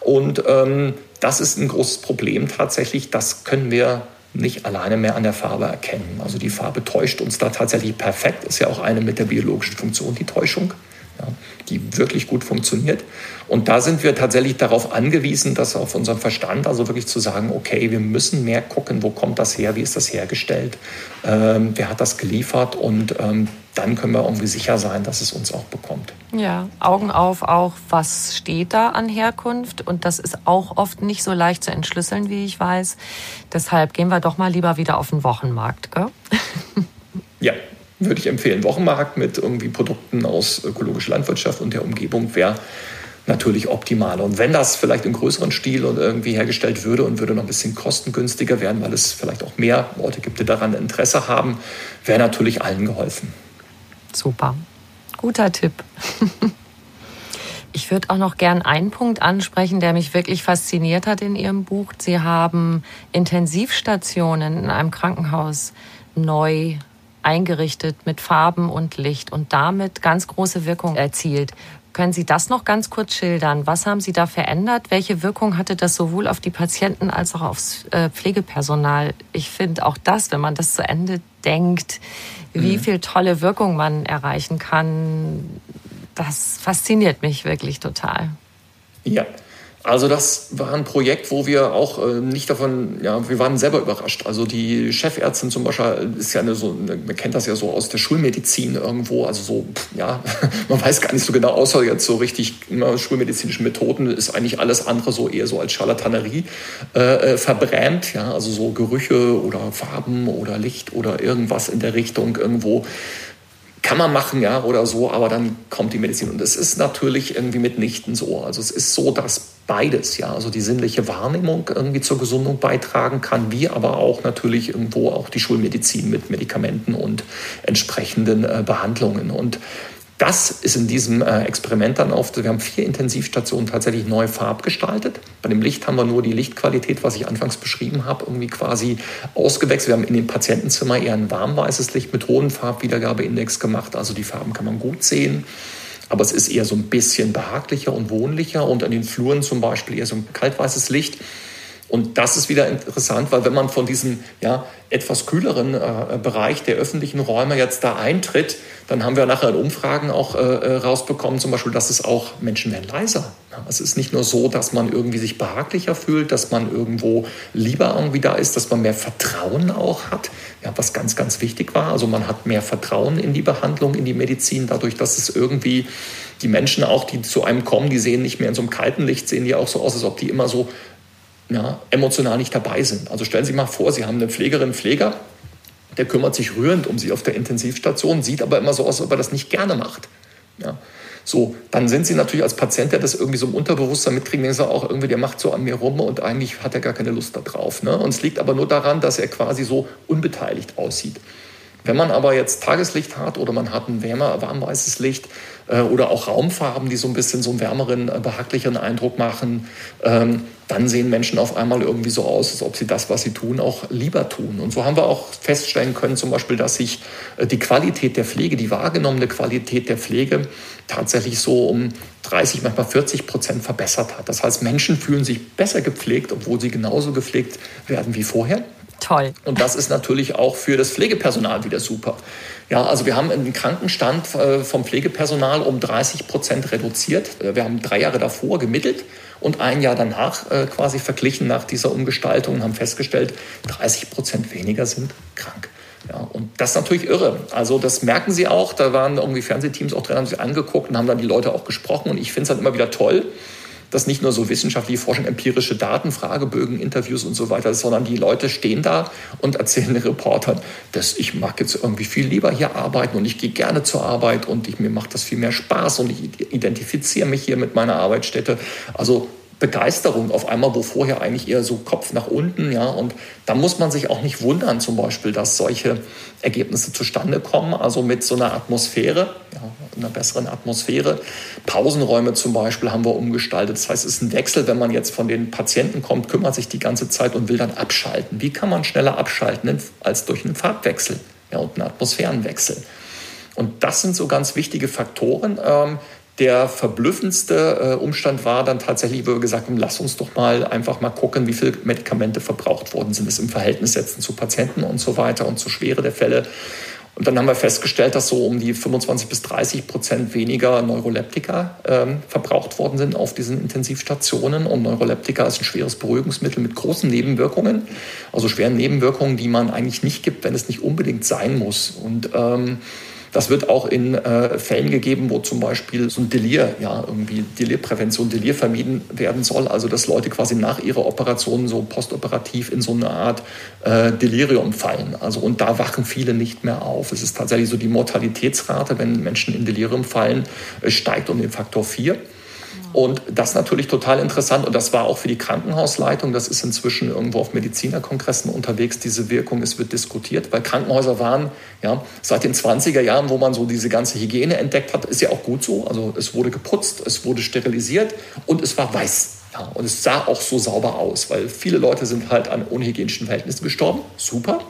Und ähm, das ist ein großes Problem tatsächlich. Das können wir nicht alleine mehr an der Farbe erkennen. Also die Farbe täuscht uns da tatsächlich perfekt. Ist ja auch eine mit der biologischen Funktion, die Täuschung, ja, die wirklich gut funktioniert. Und da sind wir tatsächlich darauf angewiesen, dass auf unserem Verstand, also wirklich zu sagen, okay, wir müssen mehr gucken, wo kommt das her, wie ist das hergestellt, ähm, wer hat das geliefert und ähm, dann können wir irgendwie sicher sein, dass es uns auch bekommt. Ja, Augen auf auch, was steht da an Herkunft und das ist auch oft nicht so leicht zu entschlüsseln, wie ich weiß. Deshalb gehen wir doch mal lieber wieder auf den Wochenmarkt, gell? Ja, würde ich empfehlen. Wochenmarkt mit irgendwie Produkten aus ökologischer Landwirtschaft und der Umgebung wäre natürlich optimal. Und wenn das vielleicht im größeren Stil und irgendwie hergestellt würde und würde noch ein bisschen kostengünstiger werden, weil es vielleicht auch mehr Leute gibt, die daran Interesse haben, wäre natürlich allen geholfen. Super. Guter Tipp. Ich würde auch noch gern einen Punkt ansprechen, der mich wirklich fasziniert hat in Ihrem Buch. Sie haben Intensivstationen in einem Krankenhaus neu eingerichtet mit Farben und Licht und damit ganz große Wirkung erzielt. Können Sie das noch ganz kurz schildern? Was haben Sie da verändert? Welche Wirkung hatte das sowohl auf die Patienten als auch aufs äh, Pflegepersonal? Ich finde auch das, wenn man das zu Ende denkt, wie mhm. viel tolle Wirkung man erreichen kann, das fasziniert mich wirklich total. Ja, also das war ein Projekt, wo wir auch äh, nicht davon, ja, wir waren selber überrascht. Also die Chefärztin zum Beispiel ist ja eine so, man kennt das ja so aus der Schulmedizin irgendwo, also so, ja, <laughs> man weiß gar nicht so genau, außer jetzt so richtig na, schulmedizinische Methoden ist eigentlich alles andere so eher so als Charlatanerie äh, äh, verbrämt, ja, also so Gerüche oder Farben oder Licht oder irgendwas in der Richtung irgendwo kann man machen, ja, oder so, aber dann kommt die Medizin. Und es ist natürlich irgendwie mitnichten so. Also es ist so, dass beides, ja, also die sinnliche Wahrnehmung irgendwie zur Gesundung beitragen kann, wie aber auch natürlich irgendwo auch die Schulmedizin mit Medikamenten und entsprechenden äh, Behandlungen. Und das ist in diesem äh, Experiment dann oft, wir haben vier Intensivstationen tatsächlich neu farbgestaltet. Bei dem Licht haben wir nur die Lichtqualität, was ich anfangs beschrieben habe, irgendwie quasi ausgewechselt. Wir haben in dem Patientenzimmer eher ein warmweißes Licht mit hohem Farbwiedergabeindex gemacht. Also die Farben kann man gut sehen aber es ist eher so ein bisschen behaglicher und wohnlicher und an den Fluren zum Beispiel eher so ein kaltweißes Licht. Und das ist wieder interessant, weil wenn man von diesem ja, etwas kühleren äh, Bereich der öffentlichen Räume jetzt da eintritt, dann haben wir nachher in Umfragen auch äh, äh rausbekommen, zum Beispiel, dass es auch Menschen werden leiser. Es ist nicht nur so, dass man irgendwie sich behaglicher fühlt, dass man irgendwo lieber irgendwie da ist, dass man mehr Vertrauen auch hat, ja, was ganz, ganz wichtig war. Also man hat mehr Vertrauen in die Behandlung, in die Medizin, dadurch, dass es irgendwie die Menschen auch, die zu einem kommen, die sehen nicht mehr in so einem kalten Licht, sehen die auch so aus, als ob die immer so ja, emotional nicht dabei sind. Also stellen Sie sich mal vor, Sie haben eine Pflegerin, Pfleger, der kümmert sich rührend um Sie auf der Intensivstation, sieht aber immer so aus, als ob er das nicht gerne macht. Ja. So, dann sind Sie natürlich als Patient, der das irgendwie so im Unterbewusstsein mitkriegen, denken Sie auch irgendwie, der macht so an mir rum und eigentlich hat er gar keine Lust darauf. Ne? Und es liegt aber nur daran, dass er quasi so unbeteiligt aussieht. Wenn man aber jetzt Tageslicht hat oder man hat ein wärmer, warmweißes Licht oder auch Raumfarben, die so ein bisschen so einen wärmeren, äh, behaglicheren Eindruck machen, ähm, dann sehen Menschen auf einmal irgendwie so aus, als ob sie das, was sie tun, auch lieber tun. Und so haben wir auch feststellen können, zum Beispiel, dass sich äh, die Qualität der Pflege, die wahrgenommene Qualität der Pflege tatsächlich so um 30, manchmal 40 Prozent verbessert hat. Das heißt, Menschen fühlen sich besser gepflegt, obwohl sie genauso gepflegt werden wie vorher. Toll. Und das ist natürlich auch für das Pflegepersonal wieder super. Ja, also wir haben den Krankenstand äh, vom Pflegepersonal um 30 Prozent reduziert. Äh, wir haben drei Jahre davor gemittelt und ein Jahr danach äh, quasi verglichen nach dieser Umgestaltung und haben festgestellt, 30 Prozent weniger sind krank. Ja, und das ist natürlich irre. Also das merken sie auch. Da waren irgendwie Fernsehteams auch drin, haben sie angeguckt und haben dann die Leute auch gesprochen. Und ich finde es halt immer wieder toll, dass nicht nur so wissenschaftliche Forschung, empirische Daten, Fragebögen, Interviews und so weiter, sondern die Leute stehen da und erzählen den Reportern, dass ich mag jetzt irgendwie viel lieber hier arbeiten und ich gehe gerne zur Arbeit und ich, mir macht das viel mehr Spaß und ich identifiziere mich hier mit meiner Arbeitsstätte. Also Begeisterung auf einmal, wo vorher eigentlich eher so Kopf nach unten, ja, und da muss man sich auch nicht wundern, zum Beispiel, dass solche Ergebnisse zustande kommen, also mit so einer Atmosphäre, ja, einer besseren Atmosphäre. Pausenräume zum Beispiel haben wir umgestaltet. Das heißt, es ist ein Wechsel, wenn man jetzt von den Patienten kommt, kümmert sich die ganze Zeit und will dann abschalten. Wie kann man schneller abschalten als durch einen Farbwechsel ja, und einen Atmosphärenwechsel? Und das sind so ganz wichtige Faktoren, ähm, der verblüffendste äh, Umstand war dann tatsächlich, wo wir gesagt haben, lass uns doch mal einfach mal gucken, wie viele Medikamente verbraucht worden sind, es im Verhältnis setzen zu Patienten und so weiter und zur Schwere der Fälle. Und dann haben wir festgestellt, dass so um die 25 bis 30 Prozent weniger Neuroleptika ähm, verbraucht worden sind auf diesen Intensivstationen. Und Neuroleptika ist ein schweres Beruhigungsmittel mit großen Nebenwirkungen, also schweren Nebenwirkungen, die man eigentlich nicht gibt, wenn es nicht unbedingt sein muss. Und ähm, das wird auch in äh, Fällen gegeben, wo zum Beispiel so ein Delir, ja, irgendwie Delirprävention, Delir vermieden werden soll. Also, dass Leute quasi nach ihrer Operation so postoperativ in so eine Art äh, Delirium fallen. Also, und da wachen viele nicht mehr auf. Es ist tatsächlich so, die Mortalitätsrate, wenn Menschen in Delirium fallen, äh, steigt um den Faktor 4. Und das ist natürlich total interessant. Und das war auch für die Krankenhausleitung. Das ist inzwischen irgendwo auf Medizinerkongressen unterwegs, diese Wirkung. Es wird diskutiert, weil Krankenhäuser waren ja, seit den 20er Jahren, wo man so diese ganze Hygiene entdeckt hat, ist ja auch gut so. Also es wurde geputzt, es wurde sterilisiert und es war weiß. Ja, und es sah auch so sauber aus, weil viele Leute sind halt an unhygienischen Verhältnissen gestorben. Super,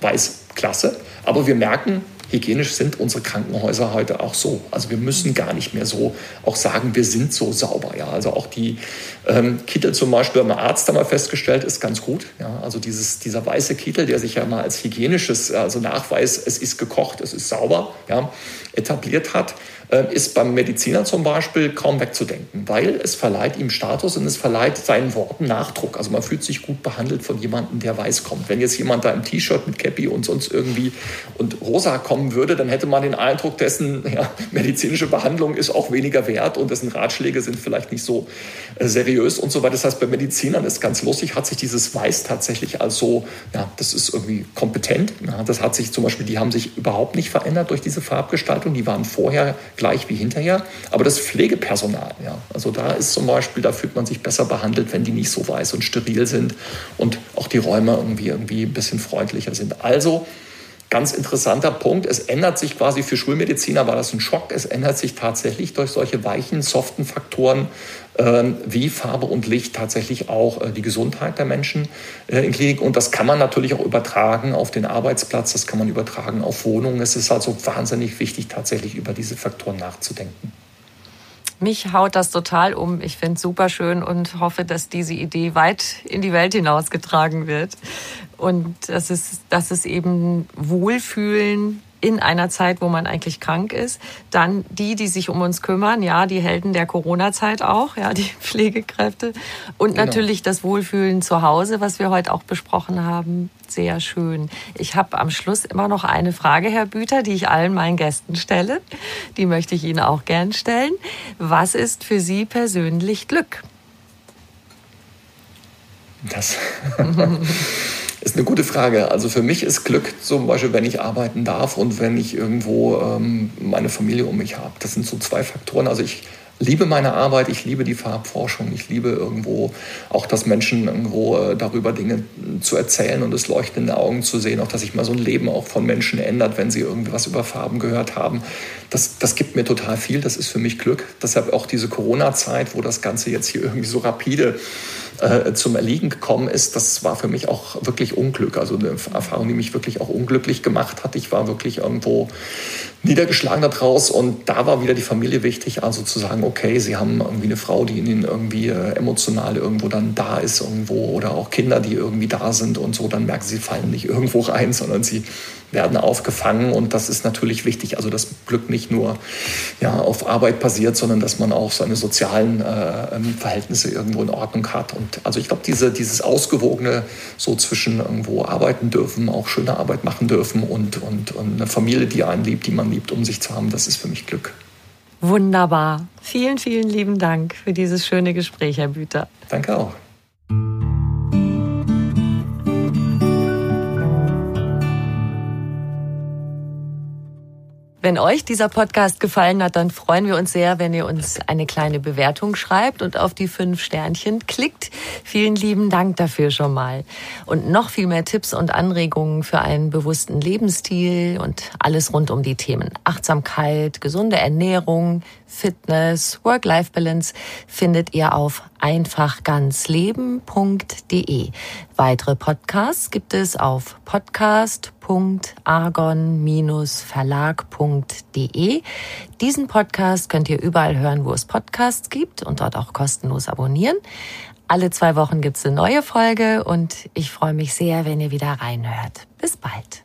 weiß, klasse. Aber wir merken, hygienisch sind unsere Krankenhäuser heute auch so. Also wir müssen gar nicht mehr so auch sagen, wir sind so sauber. Ja, also auch die ähm, Kittel zum Beispiel, haben wir Arzt festgestellt, ist ganz gut. Ja, also dieses, dieser weiße Kittel, der sich ja mal als hygienisches, also Nachweis, es ist gekocht, es ist sauber, ja, etabliert hat, ist beim Mediziner zum Beispiel kaum wegzudenken, weil es verleiht ihm Status und es verleiht seinen Worten Nachdruck. Also man fühlt sich gut behandelt von jemandem, der weiß kommt. Wenn jetzt jemand da im T-Shirt mit Cappy und sonst irgendwie und rosa kommen würde, dann hätte man den Eindruck, dessen <laughs> ja, medizinische Behandlung ist auch weniger wert und dessen Ratschläge sind vielleicht nicht so äh, seriös und so weiter. Das heißt, bei Medizinern ist ganz lustig, hat sich dieses Weiß tatsächlich als so, ja, das ist irgendwie kompetent. Ja, das hat sich zum Beispiel, die haben sich überhaupt nicht verändert durch diese Farbgestaltung. Die waren vorher gleich wie hinterher. Aber das Pflegepersonal, ja, also da ist zum Beispiel, da fühlt man sich besser behandelt, wenn die nicht so weiß und steril sind und auch die Räume irgendwie, irgendwie ein bisschen freundlicher sind. Also ganz interessanter Punkt. Es ändert sich quasi für Schulmediziner, war das ein Schock. Es ändert sich tatsächlich durch solche weichen, soften Faktoren wie Farbe und Licht tatsächlich auch äh, die Gesundheit der Menschen äh, in Klinik. Und das kann man natürlich auch übertragen auf den Arbeitsplatz, das kann man übertragen auf Wohnungen. Es ist also wahnsinnig wichtig, tatsächlich über diese Faktoren nachzudenken. Mich haut das total um. Ich finde es super schön und hoffe, dass diese Idee weit in die Welt hinausgetragen wird. Und dass es, dass es eben Wohlfühlen in einer Zeit, wo man eigentlich krank ist. Dann die, die sich um uns kümmern, ja, die Helden der Corona-Zeit auch, ja, die <laughs> Pflegekräfte. Und genau. natürlich das Wohlfühlen zu Hause, was wir heute auch besprochen haben. Sehr schön. Ich habe am Schluss immer noch eine Frage, Herr Büter, die ich allen meinen Gästen stelle. Die möchte ich Ihnen auch gern stellen. Was ist für Sie persönlich Glück? Das <laughs> ist eine gute Frage. Also für mich ist Glück zum Beispiel, wenn ich arbeiten darf und wenn ich irgendwo ähm, meine Familie um mich habe. Das sind so zwei Faktoren. Also ich liebe meine Arbeit, ich liebe die Farbforschung, ich liebe irgendwo auch, dass Menschen irgendwo äh, darüber Dinge zu erzählen und es leuchten Augen zu sehen, auch dass sich mal so ein Leben auch von Menschen ändert, wenn sie irgendwie was über Farben gehört haben. Das, das gibt mir total viel, das ist für mich Glück. Deshalb auch diese Corona-Zeit, wo das Ganze jetzt hier irgendwie so rapide äh, zum Erliegen gekommen ist, das war für mich auch wirklich Unglück. Also eine Erfahrung, die mich wirklich auch unglücklich gemacht hat. Ich war wirklich irgendwo niedergeschlagen daraus und da war wieder die Familie wichtig, also zu sagen, okay, sie haben irgendwie eine Frau, die ihnen irgendwie äh, emotional irgendwo dann da ist irgendwo oder auch Kinder, die irgendwie da sind und so, dann merken sie, sie fallen nicht irgendwo rein, sondern sie werden aufgefangen und das ist natürlich wichtig. Also dass Glück nicht nur ja, auf Arbeit basiert, sondern dass man auch seine sozialen äh, ähm, Verhältnisse irgendwo in Ordnung hat. Und also ich glaube, diese, dieses Ausgewogene so zwischen irgendwo arbeiten dürfen, auch schöne Arbeit machen dürfen und, und, und eine Familie, die einen liebt, die man liebt, um sich zu haben, das ist für mich Glück. Wunderbar. Vielen, vielen lieben Dank für dieses schöne Gespräch, Herr Büter. Danke auch. Wenn euch dieser Podcast gefallen hat, dann freuen wir uns sehr, wenn ihr uns eine kleine Bewertung schreibt und auf die fünf Sternchen klickt. Vielen lieben Dank dafür schon mal. Und noch viel mehr Tipps und Anregungen für einen bewussten Lebensstil und alles rund um die Themen Achtsamkeit, gesunde Ernährung, Fitness, Work-Life-Balance findet ihr auf einfachganzleben.de. Weitere Podcasts gibt es auf podcast.argon-verlag.de. Diesen Podcast könnt ihr überall hören, wo es Podcasts gibt und dort auch kostenlos abonnieren. Alle zwei Wochen gibt es eine neue Folge und ich freue mich sehr, wenn ihr wieder reinhört. Bis bald.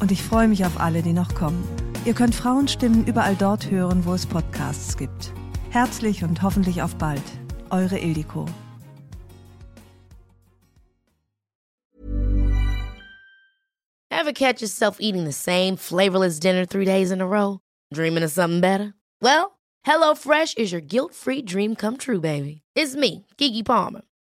Und ich freue mich auf alle, die noch kommen. Ihr könnt Frauenstimmen überall dort hören, wo es Podcasts gibt. Herzlich und hoffentlich auf bald. Eure Ildiko. Ever catch yourself eating the same flavorless dinner three days in a row? Dreaming of something better? Well, HelloFresh is your guilt-free dream come true, baby. It's me, Kiki Palmer.